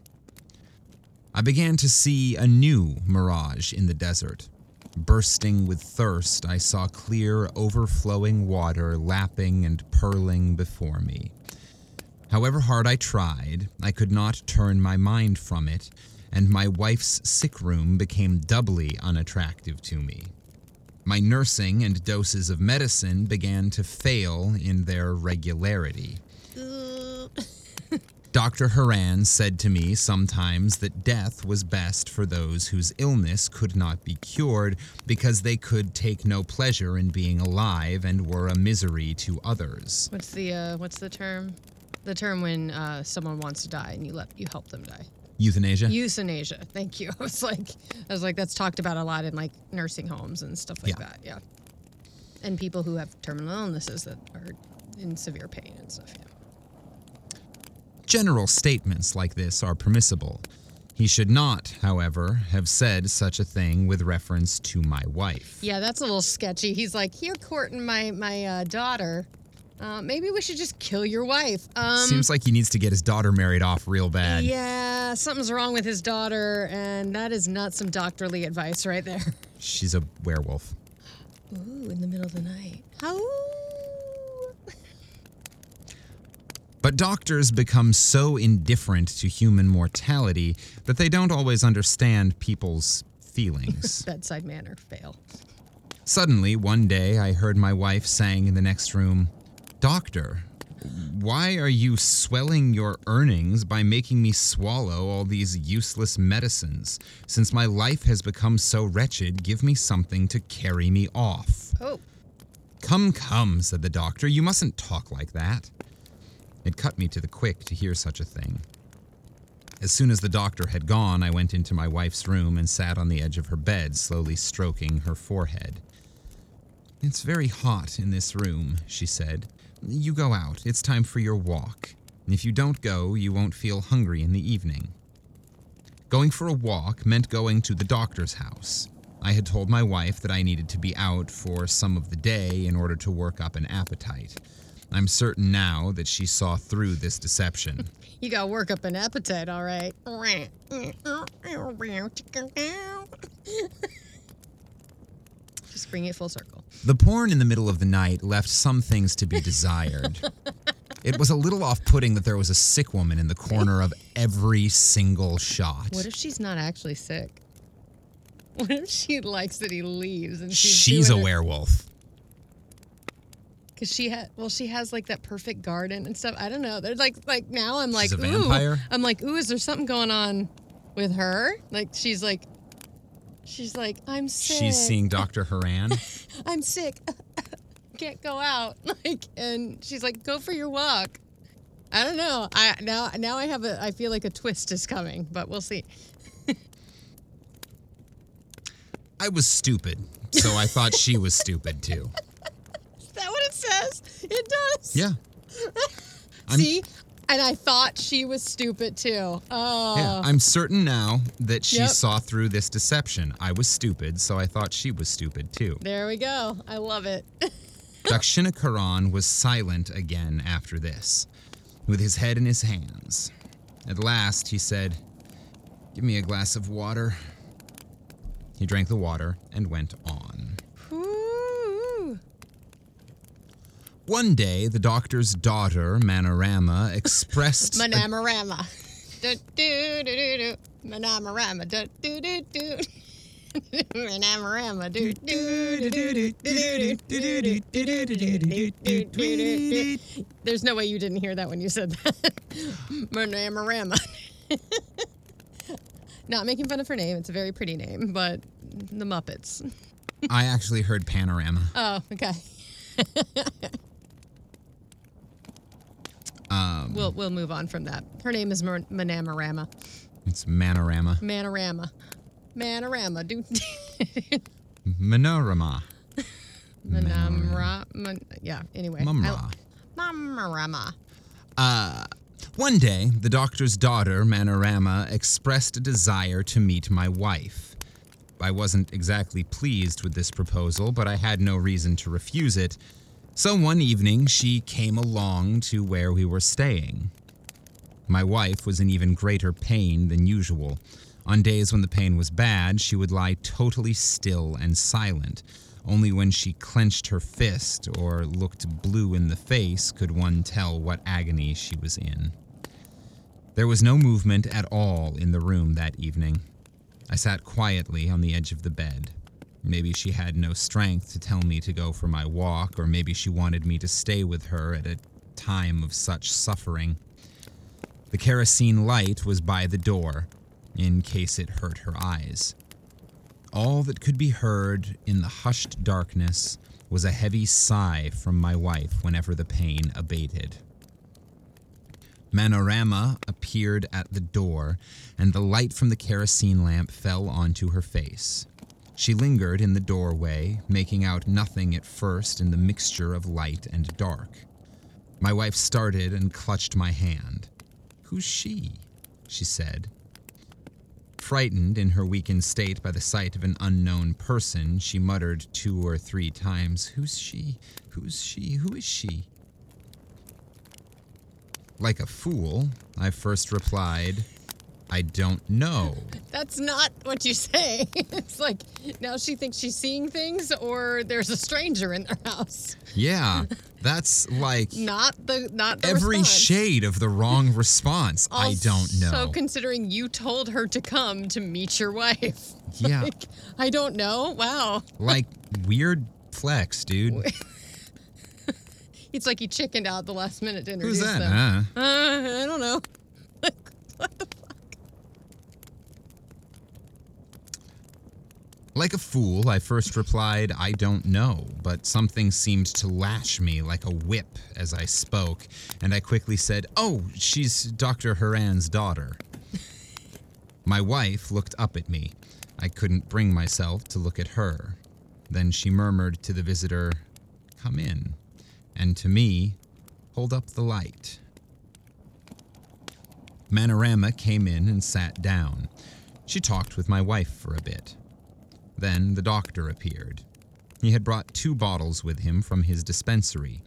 I began to see a new mirage in the desert. Bursting with thirst, I saw clear, overflowing water lapping and purling before me. However hard I tried, I could not turn my mind from it, and my wife's sick room became doubly unattractive to me. My nursing and doses of medicine began to fail in their regularity. Dr. Haran said to me sometimes that death was best for those whose illness could not be cured because they could take no pleasure in being alive and were a misery to others. What's the uh, what's the term? The term when uh, someone wants to die and you let you help them die. Euthanasia? Euthanasia. Thank you. I was like, I was like, that's talked about a lot in like nursing homes and stuff like Yeah. that. Yeah. And people who have terminal illnesses that are in severe pain and stuff. Yeah. General statements like this are permissible. He should not, however, have said such a thing with reference to my wife. Yeah, that's a little sketchy. He's like, you're courting my my uh, daughter. Uh, maybe we should just kill your wife. Um, Seems like he needs to get his daughter married off real bad. Yeah, something's wrong with his daughter, and that is not some doctorly advice right there. She's a werewolf. Ooh, in the middle of the night. How? But doctors become so indifferent to human mortality that they don't always understand people's feelings. Bedside manner fail. Suddenly, one day, I heard my wife saying in the next room, Doctor, why are you swelling your earnings by making me swallow all these useless medicines? Since my life has become so wretched, give me something to carry me off. Oh, Come, come, said the doctor. You mustn't talk like that. It cut me to the quick to hear such a thing. As soon as the doctor had gone, I went into my wife's room and sat on the edge of her bed, slowly stroking her forehead. It's very hot in this room, she said. You go out. It's time for your walk. If you don't go, you won't feel hungry in the evening. Going for a walk meant going to the doctor's house. I had told my wife that I needed to be out for some of the day in order to work up an appetite. I'm certain now that she saw through this deception. You gotta work up an appetite, all right. Just bring it full circle. The porn in the middle of the night left some things to be desired. it was a little off putting that there was a sick woman in the corner of every single shot. What if she's not actually sick? What if she likes that he leaves and she's She's a it- werewolf. Cause she had, well, she has like that perfect garden and stuff. I don't know. There's like, like now I'm like, She's a ooh. vampire? I'm like, ooh, is there something going on with her? Like she's like, she's like, I'm sick. She's seeing Dr. Haran. I'm sick. Can't go out. Like, and she's like, go for your walk. I don't know. I now now I have a. I feel like a twist is coming, but we'll see. I was stupid, so I thought she was stupid too. Is that what it says? It does. Yeah. See, and I thought she was stupid too. Oh. Yeah, I'm certain now that she Yep. saw through this deception. I was stupid, so I thought she was stupid too. There we go. I love it. Dakshina was silent again after this, with his head in his hands. At last, he said, Give me a glass of water. He drank the water and went on. Ooh. One day, the doctor's daughter, Manorama, expressed. a- Manamarama. Do, do, do, do, do. Manamarama. Do, do, do, do. Manamarama. Do, do, do, do, do, do, do, do, do. There's no way you didn't hear that when you said that. Manamarama. Not making fun of her name. It's a very pretty name, but the Muppets. I actually heard panorama. Oh, okay. Um, We'll we'll move on from that. Her name is Mar- Manamarama. it's Manorama. Manorama. Manorama. Do Manorama. Manamra. Man, yeah. Anyway. Mumra. Mamarama. Uh, one day, the doctor's daughter, Manorama, expressed a desire to meet my wife. I wasn't exactly pleased with this proposal, but I had no reason to refuse it. So one evening, she came along to where we were staying. My wife was in even greater pain than usual. On days when the pain was bad, she would lie totally still and silent. Only when she clenched her fist or looked blue in the face could one tell what agony she was in. There was no movement at all in the room that evening. I sat quietly on the edge of the bed. Maybe she had no strength to tell me to go for my walk, or maybe she wanted me to stay with her at a time of such suffering. The kerosene light was by the door, in case it hurt her eyes. All that could be heard in the hushed darkness was a heavy sigh from my wife whenever the pain abated. Manorama appeared at the door, and the light from the kerosene lamp fell onto her face. She lingered in the doorway, making out nothing at first in the mixture of light and dark. My wife started and clutched my hand. Who's she? she said. Frightened in her weakened state by the sight of an unknown person, she muttered two or three times, Who's she? Who's she? Who is she? Like a fool, I first replied, I don't know. That's not what you say. It's like now she thinks she's seeing things, or there's a stranger in their house. Yeah, that's like Not the not the every response. shade of the wrong response. I don't know. So considering you told her to come to meet your wife. yeah, Like, I don't know. Wow. like weird flex, dude. It's like he chickened out the last minute to introduce Who's that? them. Huh? Uh, I don't know. Like, what the Like a fool, I first replied, I don't know, but something seemed to lash me like a whip as I spoke, and I quickly said, Oh, she's Dr. Haran's daughter. My wife looked up at me. I couldn't bring myself to look at her. Then she murmured to the visitor, Come in, and to me, Hold up the light. Manorama came in and sat down. She talked with my wife for a bit. Then the doctor appeared. He had brought two bottles with him from his dispensary.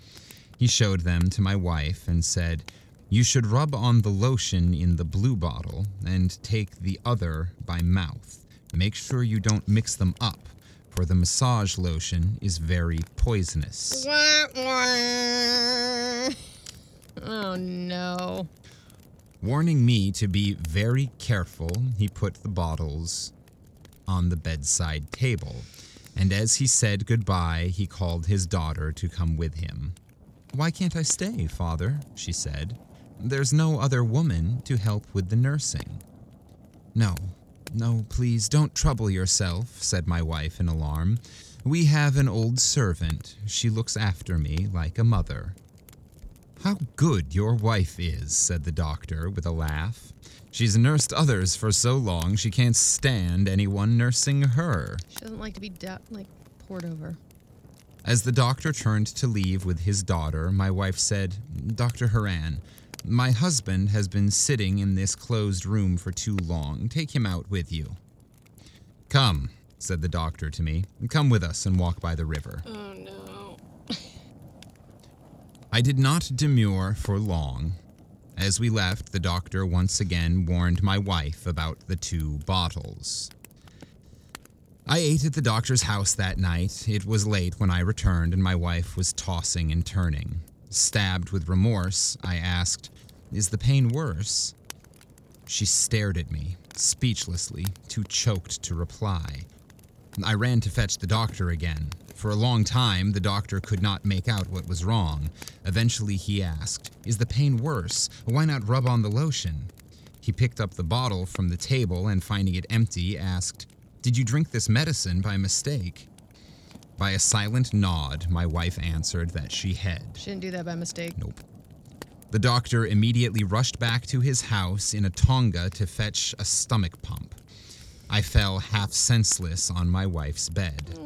He showed them to my wife and said, You should rub on the lotion in the blue bottle and take the other by mouth. Make sure you don't mix them up, for the massage lotion is very poisonous. Oh no. Warning me to be very careful, he put the bottles on the bedside table, and as he said goodbye, he called his daughter to come with him. Why can't I stay, father? she said. There's no other woman to help with the nursing. No, no, please don't trouble yourself, said my wife in alarm. We have an old servant. She looks after me like a mother. How good your wife is, said the doctor with a laugh. She's nursed others for so long she can't stand anyone nursing her. She doesn't like to be da- like poured over. As the doctor turned to leave with his daughter, my wife said, Dr. Haran, my husband has been sitting in this closed room for too long. Take him out with you. Come, said the doctor to me. Come with us and walk by the river. Oh no. I did not demur for long. As we left, the doctor once again warned my wife about the two bottles. I ate at the doctor's house that night. It was late when I returned, and my wife was tossing and turning. Stabbed with remorse, I asked, Is the pain worse? She stared at me, speechlessly, too choked to reply. I ran to fetch the doctor again. For a long time, the doctor could not make out what was wrong. Eventually, he asked, Is the pain worse? Why not rub on the lotion? He picked up the bottle from the table and, finding it empty, asked, Did you drink this medicine by mistake? By a silent nod, my wife answered that she had. She didn't do that by mistake. Nope. The doctor immediately rushed back to his house in a tonga to fetch a stomach pump. I fell half senseless on my wife's bed.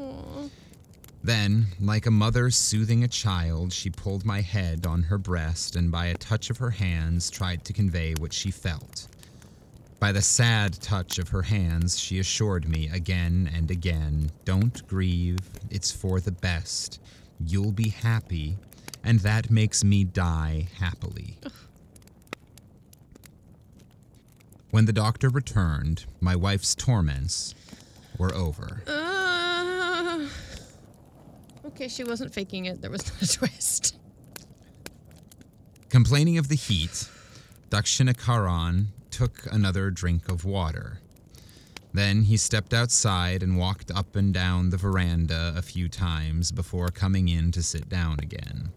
Then, like a mother soothing a child, she pulled my head on her breast and, by a touch of her hands, tried to convey what she felt. By the sad touch of her hands, she assured me again and again don't grieve, it's for the best. You'll be happy, and that makes me die happily. When the doctor returned, my wife's torments were over. Okay, she wasn't faking it. There was no twist. Complaining of the heat, Dakshinacharan took another drink of water. Then he stepped outside and walked up and down the veranda a few times before coming in to sit down again.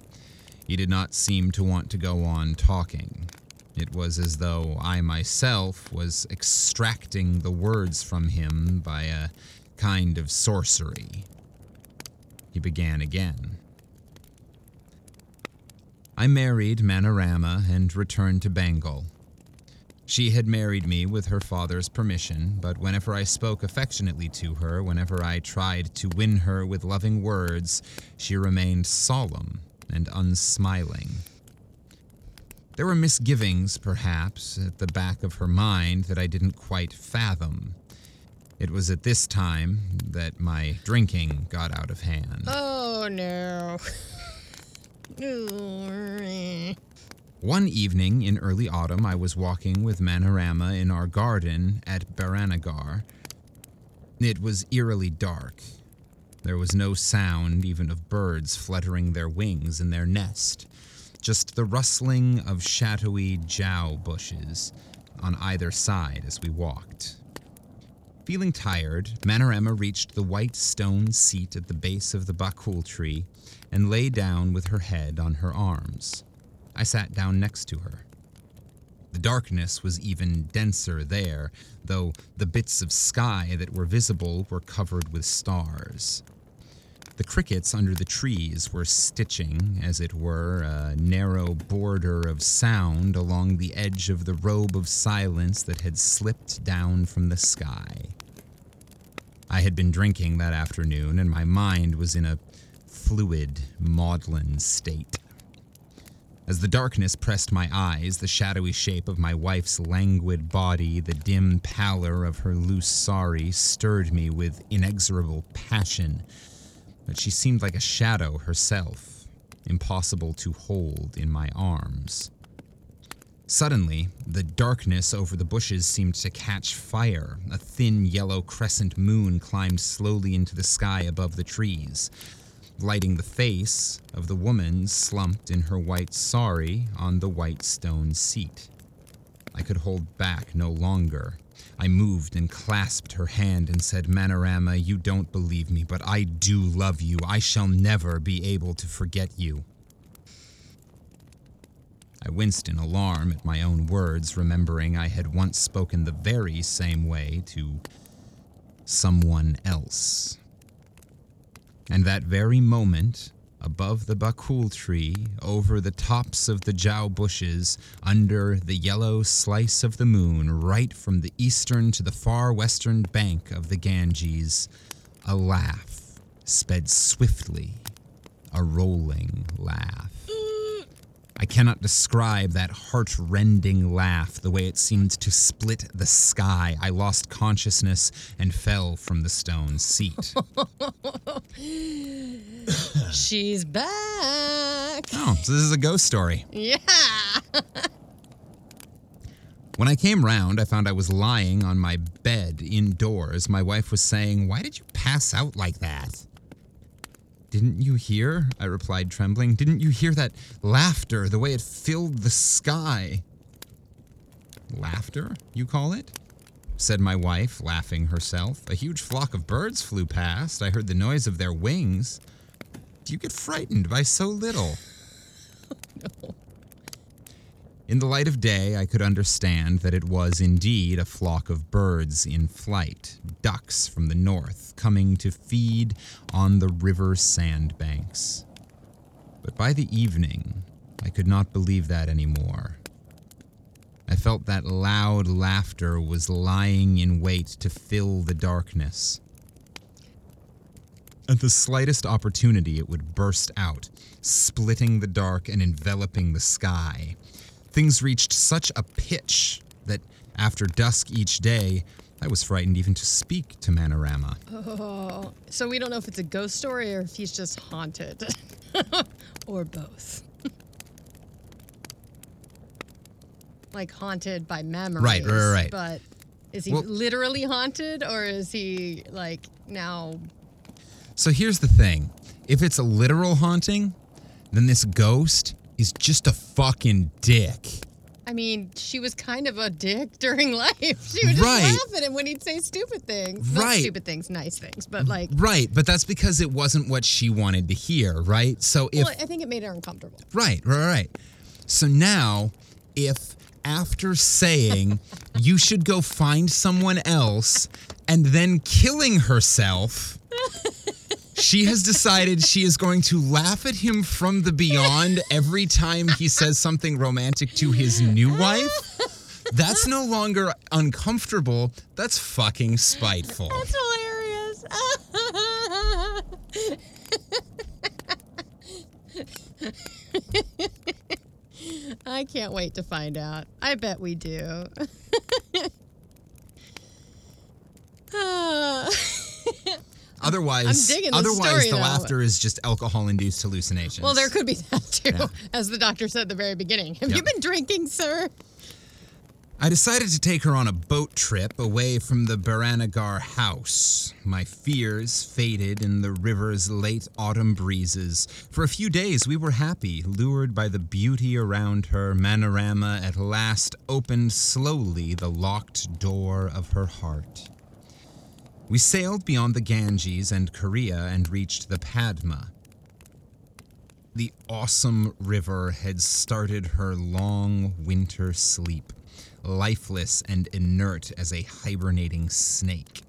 He did not seem to want to go on talking. It was as though I myself was extracting the words from him by a kind of sorcery. He began again. I married Manorama and returned to Bengal. She had married me with her father's permission, but whenever I spoke affectionately to her, whenever I tried to win her with loving words, she remained solemn and unsmiling. There were misgivings, perhaps, at the back of her mind that I didn't quite fathom. It was at this time that my drinking got out of hand. Oh no. One evening in early autumn, I was walking with Manorama in our garden at Baranagar. It was eerily dark. There was no sound even of birds fluttering their wings in their nest, just the rustling of shadowy jhau bushes on either side as we walked. Feeling tired, Manorama reached the white stone seat at the base of the bakul tree and lay down with her head on her arms. I sat down next to her. The darkness was even denser there, though the bits of sky that were visible were covered with stars. The crickets under the trees were stitching, as it were, a narrow border of sound along the edge of the robe of silence that had slipped down from the sky. I had been drinking that afternoon, and my mind was in a fluid, maudlin state. As the darkness pressed my eyes, the shadowy shape of my wife's languid body, the dim pallor of her loose sari stirred me with inexorable passion. But she seemed like a shadow herself, impossible to hold in my arms. Suddenly, the darkness over the bushes seemed to catch fire. A thin yellow crescent moon climbed slowly into the sky above the trees lighting the face of the woman slumped in her white sari on the white stone seat. I could hold back no longer. I moved and clasped her hand and said, Manorama, you don't believe me, but I do love you. I shall never be able to forget you. I winced in alarm at my own words, remembering I had once spoken the very same way to someone else. And that very moment, above the bakul tree, over the tops of the jhau bushes, under the yellow slice of the moon, right from the eastern to the far western bank of the Ganges, a laugh sped swiftly, a rolling laugh. I cannot describe that heart-rending laugh, the way it seemed to split the sky. I lost consciousness and fell from the stone seat. She's back. oh, so this is a ghost story. Yeah. When I came round, I found I was lying on my bed indoors. My wife was saying, Why did you pass out like that? Didn't you hear? I replied, trembling. Didn't you hear that laughter, the way it filled the sky? Laughter, you call it? said my wife, laughing herself. A huge flock of birds flew past. I heard the noise of their wings. Do you get frightened by so little? Oh, In the light of day, I could understand that it was indeed a flock of birds in flight, ducks from the north, coming to feed on the river sandbanks. But by the evening, I could not believe that anymore. I felt that loud laughter was lying in wait to fill the darkness. At the slightest opportunity, it would burst out, splitting the dark and enveloping the sky. Things reached such a pitch that after dusk each day, I was frightened even to speak to Manorama. Oh, so we don't know if it's a ghost story or if he's just haunted, or both. like haunted by memories. Right, right, right. But is he Well- literally haunted, or is he like now? So here's the thing if it's a literal haunting, then this ghost is just a fucking dick. I mean, she was kind of a dick during life. She would just Right. laugh at him when he'd say stupid things. Not Right. stupid things, nice things, but like. Right, but that's because it wasn't what she wanted to hear, right? So if well, I think it made her uncomfortable. Right, right, right. So now, if after saying you should go find someone else and then killing herself, she has decided she is going to laugh at him from the beyond every time he says something romantic to his new wife. That's no longer uncomfortable. That's fucking spiteful. That's hilarious. I can't wait to find out. I bet we do. Ah. Otherwise, I'm digging this otherwise the though. laughter is just alcohol-induced hallucinations. well, there could be that too, Yeah. as the doctor said at the very beginning. Have you been drinking, sir? I decided to take her on a boat trip away from the Baranagar house. My fears faded in the river's late autumn breezes. For a few days, we were happy, lured by the beauty around her. Manorama at last opened slowly the locked door of her heart. We sailed beyond the Ganges and Korea and reached the Padma. The awesome river had started her long winter sleep, lifeless and inert as a hibernating snake.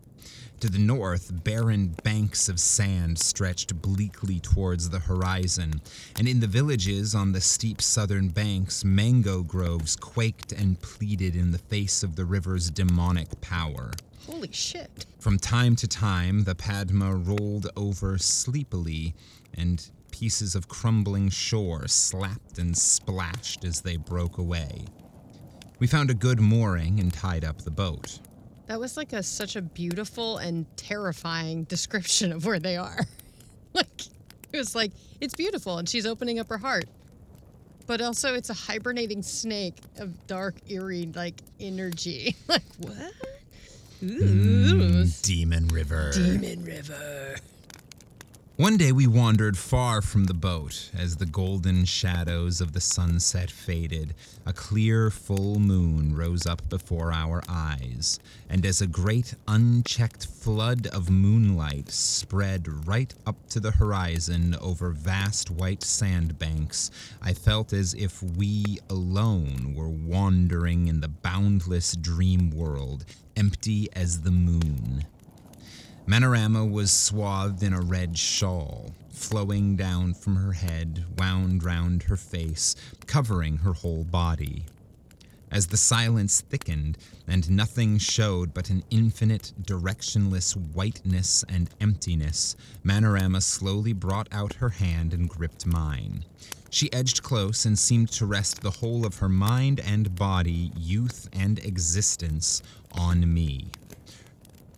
To the north, barren banks of sand stretched bleakly towards the horizon, and in the villages on the steep southern banks, mango groves quaked and pleaded in the face of the river's demonic power. Holy shit. From time to time, the Padma rolled over sleepily, and pieces of crumbling shore slapped and splashed as they broke away. We found a good mooring and tied up the boat. That was like a such a beautiful and terrifying description of where they are. like it was like it's beautiful and she's opening up her heart. But also it's a hibernating snake of dark eerie like energy. like what? Ooh. Demon River. Demon River. One day we wandered far from the boat as the golden shadows of the sunset faded. A clear full moon rose up before our eyes, and as a great unchecked flood of moonlight spread right up to the horizon over vast white sandbanks, I felt as if we alone were wandering in the boundless dream world, empty as the moon. Manorama was swathed in a red shawl, flowing down from her head, wound round her face, covering her whole body. As the silence thickened and nothing showed but an infinite, directionless whiteness and emptiness, Manorama slowly brought out her hand and gripped mine. She edged close and seemed to rest the whole of her mind and body, youth and existence, on me.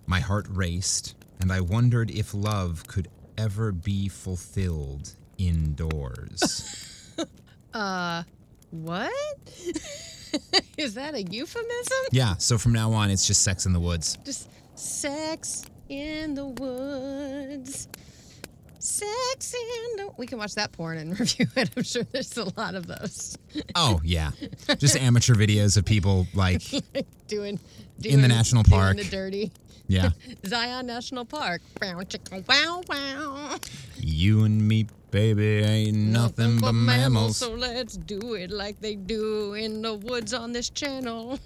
My heart raced, and I wondered if love could ever be fulfilled indoors. Uh what? Is that a euphemism? yeah, so from now on, it's just sex in the woods. Just sex in the woods. Sex and. We can watch that porn and review it. I'm sure there's a lot of those. Oh, yeah. Just amateur videos of people like, doing, doing In the national park. the dirty. yeah, Zion National Park. Chicka, wow, wow. you and me, baby, ain't nothing but mammals. So let's do it like they do in the woods on this channel.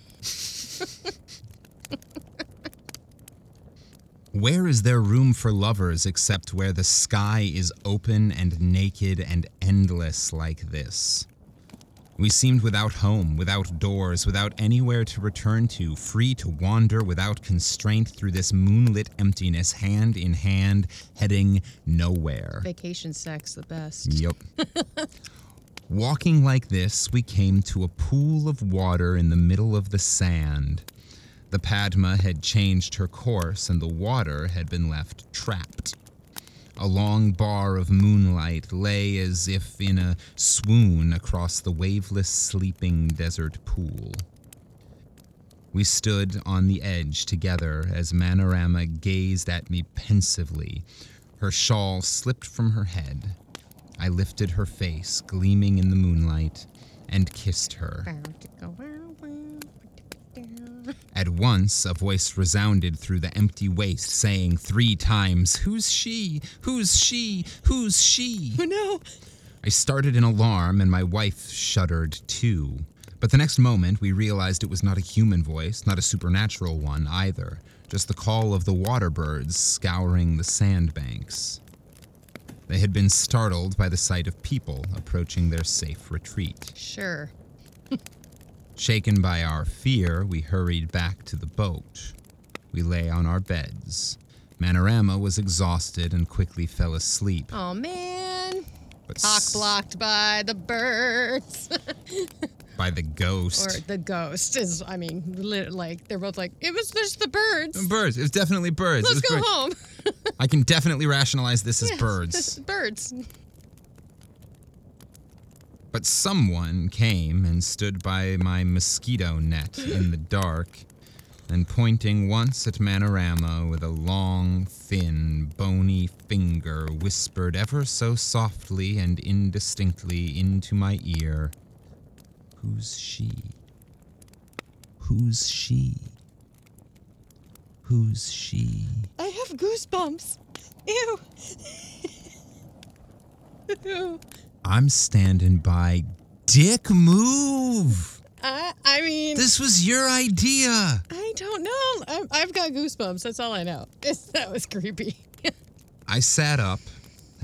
Where is there room for lovers except where the sky is open and naked and endless like this? We seemed without home, without doors, without anywhere to return to, free to wander without constraint through this moonlit emptiness, hand in hand, heading nowhere. Vacation sex, the best. Yep. Walking like this, we came to a pool of water in the middle of the sand. The Padma had changed her course and the water had been left trapped. A long bar of moonlight lay as if in a swoon across the waveless, sleeping desert pool. We stood on the edge together as Manorama gazed at me pensively. Her shawl slipped from her head. I lifted her face, gleaming in the moonlight, and kissed her. Bow, chicka, wow, wow, chicka, At once, a voice resounded through the empty waste, saying three times, Who's she? Who's she? Who's she? Oh no! I started in alarm, and my wife shuddered too. But the next moment, we realized it was not a human voice, not a supernatural one either, just the call of the water birds scouring the sandbanks. They had been startled by the sight of people approaching their safe retreat. Sure. Shaken by our fear, we hurried back to the boat. We lay on our beds. Manorama was exhausted and quickly fell asleep. Oh man! But Cock s- blocked by the birds. by the ghost. or the ghost is, I mean, lit, like, they're both like, it was just the birds. Birds. It was definitely birds. Let's go birds. home. I can definitely rationalize this as Yes, birds. birds. But someone came and stood by my mosquito net in the dark, and pointing once at Manorama with a long, thin, bony finger, whispered ever so softly and indistinctly into my ear, Who's she? Who's she? Who's she? I have goosebumps. Ew. Ew. I'm standing by. Dick, move! I, I mean, This was your idea. I don't know. I, I've got goosebumps. That's all I know. That was creepy. I sat up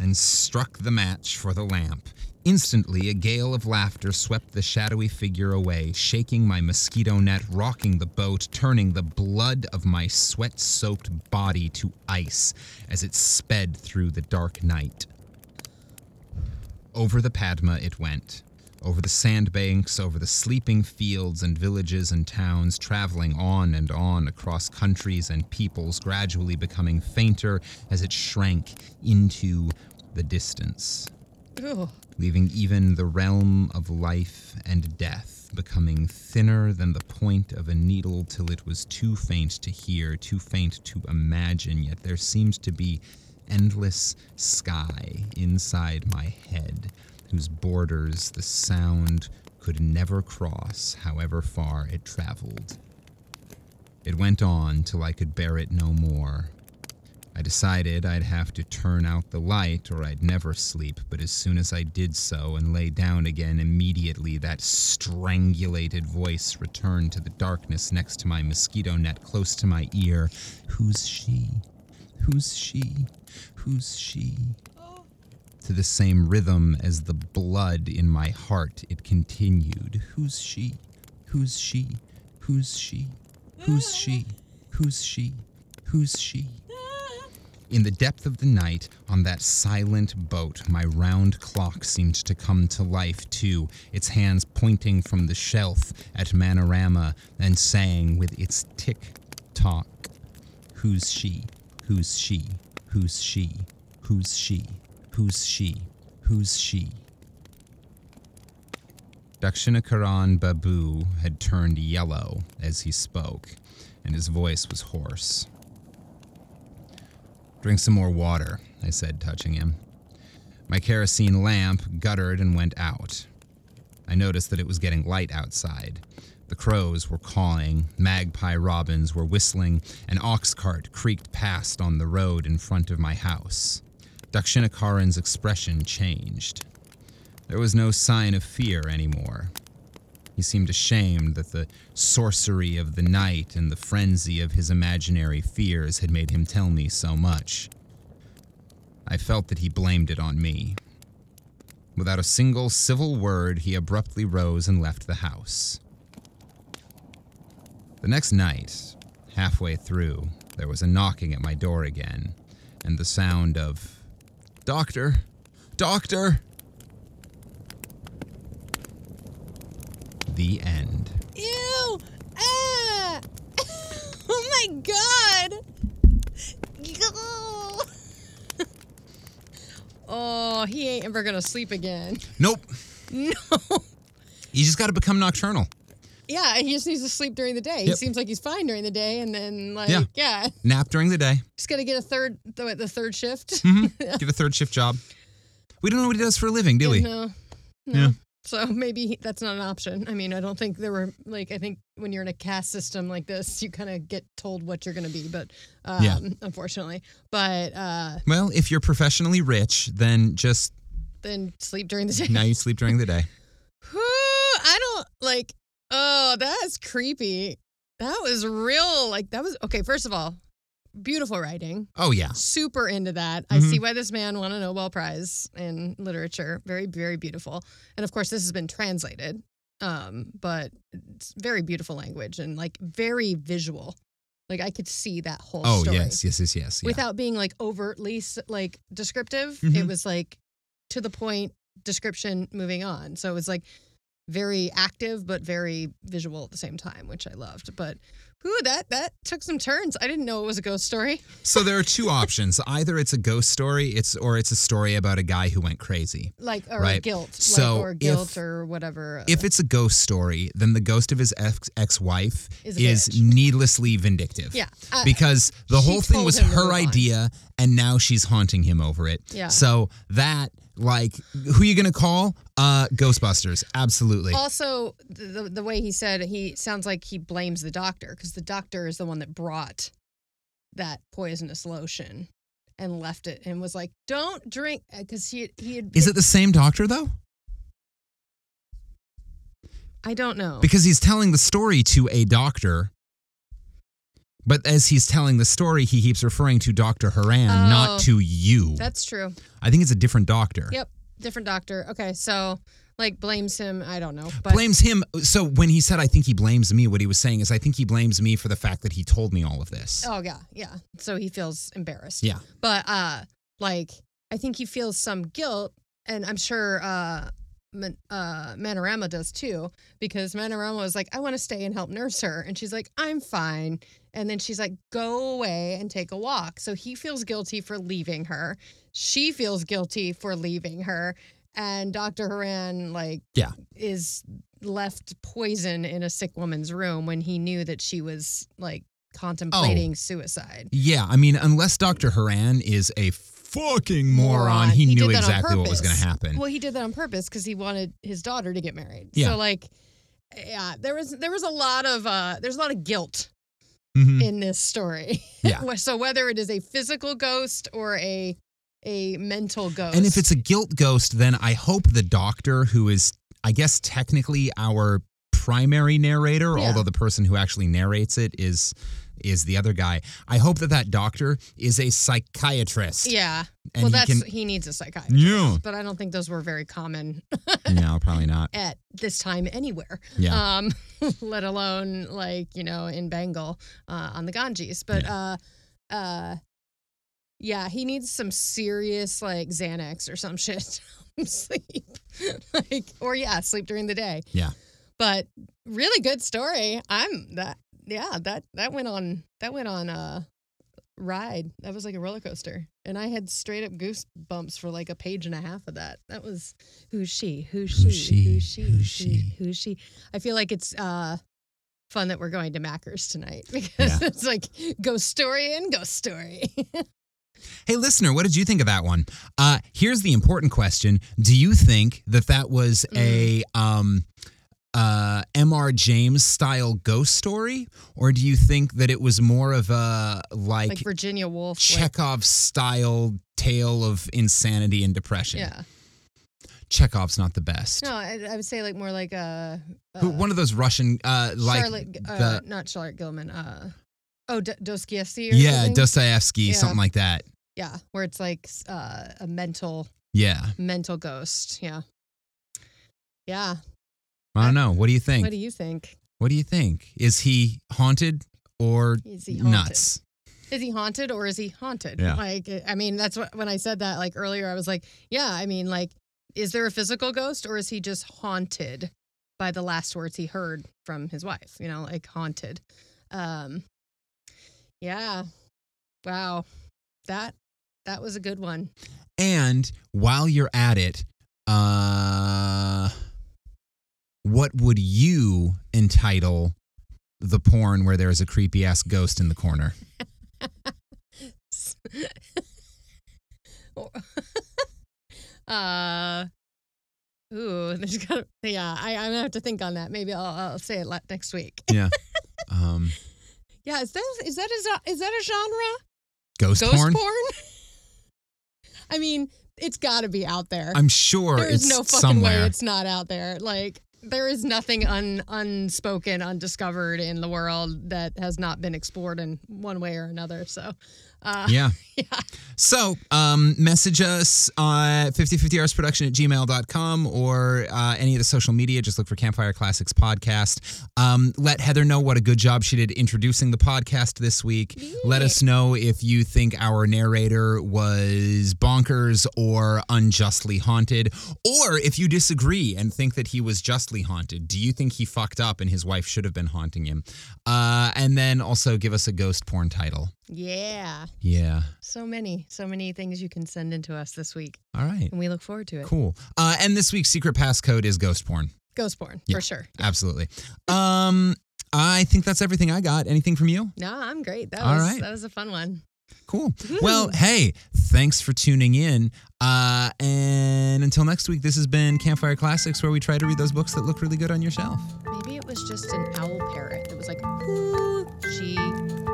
and struck the match for the lamp. Instantly, a gale of laughter swept the shadowy figure away, shaking my mosquito net, rocking the boat, turning the blood of my sweat soaked body to ice as it sped through the dark night. Over the Padma it went, over the sandbanks, over the sleeping fields and villages and towns, traveling on and on across countries and peoples, gradually becoming fainter as it shrank into the distance, Ugh. leaving even the realm of life and death becoming thinner than the point of a needle till it was too faint to hear, too faint to imagine, yet there seemed to be endless sky inside my head, whose borders the sound could never cross, however far it traveled. It went on till I could bear it no more. I decided I'd have to turn out the light or I'd never sleep, but as soon as I did so and lay down again, immediately that strangulated voice returned to the darkness next to my mosquito net close to my ear. Who's she? Who's she? Who's she? To the same rhythm as the blood in my heart, it continued. Who's she? Who's she? Who's she? Who's she? Who's she? Who's she? In the depth of the night, on that silent boat, my round clock seemed to come to life too, its hands pointing from the shelf at Manorama and saying with its tick tock, Who's she? Who's she? Who's she? Who's she? Who's she? Who's she? Dakshinacharan Babu had turned yellow as he spoke, and his voice was hoarse. Drink some more water, I said, touching him. My kerosene lamp guttered and went out. I noticed that it was getting light outside. The crows were cawing, magpie robins were whistling, an ox cart creaked past on the road in front of my house. Dakshinacharan's expression changed. There was no sign of fear anymore. He seemed ashamed that the sorcery of the night and the frenzy of his imaginary fears had made him tell me so much. I felt that he blamed it on me. Without a single civil word, he abruptly rose and left the house. The next night, halfway through, there was a knocking at my door again, and the sound of, Doctor! Doctor! The end. Ew! Ah! oh my god! Oh, he ain't ever gonna sleep again. Nope. No. You just got to become nocturnal. Yeah, he just needs to sleep during the day. He Yep. seems like he's fine during the day, and then like Yeah. yeah, Nap during the day. just gotta get a third the, the third shift. Get a third shift job. We don't know what he does for a living, do we? No, no. Yeah. So maybe he- that's not an option. I mean, I don't think there were like I think when you're in a caste system like this, you kind of get told what you're to be. But um, Yeah. unfortunately, but uh, Well, if you're professionally rich, then just then sleep during the day. now you sleep during the day. Whew, I don't like. Oh, that's creepy. That was real. Like that was okay. First of all, beautiful writing. Oh yeah. Super into that. I Mhm. see why this man won a Nobel Prize in literature. Very, very beautiful. And of course, this has been translated. Um, but it's very beautiful language and like very visual. Like I could see that whole Oh story yes, yes, yes, yes. Yeah. without being like overtly like descriptive. Mhm. It was like to the point description moving on. So it was like very active but very visual at the same time, which I loved. But whew, that that took some turns. I didn't know it was a ghost story. so there are two options. Either it's a ghost story, it's or it's a story about a guy who went crazy. Like or Right. guilt. So like, or guilt if- or whatever. uh, If it's a ghost story, then the ghost of his ex- ex-wife Is is, needlessly vindictive. yeah. uh, because the whole thing was her move on. idea and now she's haunting him over it. Yeah. So that like who you going to call? Uh Ghostbusters. Absolutely. also the, the way he said he sounds like he blames the doctor because the doctor is the one that brought that poisonous lotion and left it and was like don't drink because he he had Is it the same doctor though? I don't know Because he's telling the story to a doctor But as he's telling the story, he keeps referring to Dr. Haran, Oh. not to you. That's true. I think it's a different doctor. Yep. Different doctor. Okay. So, like, blames him. I don't know. But blames him. So when he said, I think he blames me, what he was saying is, I think he blames me for the fact that he told me all of this. Oh, yeah. Yeah. So he feels embarrassed. Yeah. But, uh, like, I think he feels some guilt. And I'm sure, uh, uh, Manorama does too, because Manorama was like, I want to stay and help nurse her. And she's like, I'm fine. And then she's like, go away and take a walk. So he feels guilty for leaving her. She feels guilty for leaving her. And Dr. Haran, like, Yeah. is left poison in a sick woman's room when he knew that she was like contemplating suicide. Yeah, I mean, unless Dr. Haran is a fucking moron, he, He knew did that on exactly what was going to happen. Well, he did that on purpose because he wanted his daughter to get married. Yeah. So like, yeah, there was there was a lot of uh, there's a lot of guilt Mhm. in this story. Yeah. so whether it is a physical ghost or a a mental ghost, And if it's a guilt ghost, then I hope the doctor, who is, I guess, technically our primary narrator, Yeah. although the person who actually narrates it is is the other guy. I hope that that doctor is a psychiatrist. yeah, and well, he that's can. he needs a psychiatrist. Yeah. but I don't think those were very common no, probably not. at this time anywhere. Yeah. Um, let alone like you know in Bengal uh, on the Ganges. But uh, uh, yeah, he needs some serious like Xanax or some shit. to sleep, like or yeah, sleep during the day. Yeah. But really good story. I'm that yeah that that went on that went on a ride. That was like a roller coaster, and I had straight up goosebumps for like a page and a half of that. That was who's she? Who's she? Who's she? Who's she? Who's she? Who's she? I feel like it's uh fun that we're going to Macker's tonight because Yeah. it's like ghost story and ghost story. Hey, listener, what did you think of that one? Uh, here's the important question: Do you think that that was a Mm. um, uh, M.R. James style ghost story, or do you think that it was more of a like, like Virginia Woolf. Chekhov style tale of insanity and depression? yeah. Chekhov's not the best. No, I, I would say like more like uh, uh Who- One of those Russian, uh, like Charlotte, uh, the- not Charlotte Gilman. Uh, oh, D- Dostoevsky. Or yeah, something? Dostoevsky, Yeah. something like that. yeah, where it's like uh, a mental Yeah, mental ghost. Yeah, yeah. I don't know. What do you think? What do you think? What do you think? Is he haunted or Is he haunted? nuts? Is he haunted or is he haunted? Yeah. Like, I mean, that's what when I said that like earlier, I was like, yeah, I mean, like, is there a physical ghost or is he just haunted by the last words he heard from his wife? You know, like haunted. Um, yeah. Wow. That that was a good one. And while you're at it, uh, what would you entitle the porn where there's a creepy ass ghost in the corner? uh ooh there's got yeah I, i'm gonna have to think on that maybe i'll, I'll say it next week Yeah. Um, yeah is that is that a, is that a genre ghost, ghost porn? porn, i mean it's got to be out there I'm sure there's no fucking somewhere. way it's not out there like there is nothing un, unspoken undiscovered in the world that has not been explored in one way or another. So uh yeah. yeah So, um, message us uh, 5050artsproduction at gmail.com or uh, any of the social media. Just look for Campfire Classics Podcast. Um, let Heather know what a good job she did introducing the podcast this week. Let us know if you think our narrator was bonkers or unjustly haunted, or if you disagree and think that he was justly haunted. Do you think he fucked up and his wife should have been haunting him? Uh, and then also give us a ghost porn title. Yeah Yeah. so many so many things you can send into us this week All right. and we look forward to it Cool. Uh, and this week's secret passcode is ghost porn. ghost porn Yeah. for sure Absolutely. Um, I think that's everything I got. Anything from you? no i'm great that All was right. that was a fun one Cool. Well, hey, thanks for tuning in. Uh, and until next week, this has been Campfire Classics, where we try to read those books that look really good on your shelf. maybe it was just an owl parrot that was like she who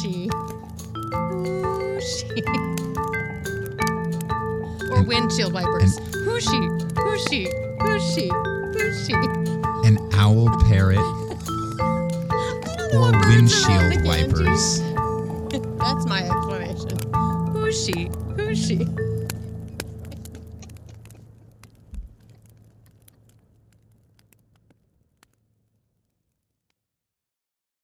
she who she or windshield wipers who she who she who she who she An owl parrot. I don't don't know Or what birds are windshield called, the Ganges. wipers. That's my explanation. Who's she? Who's she?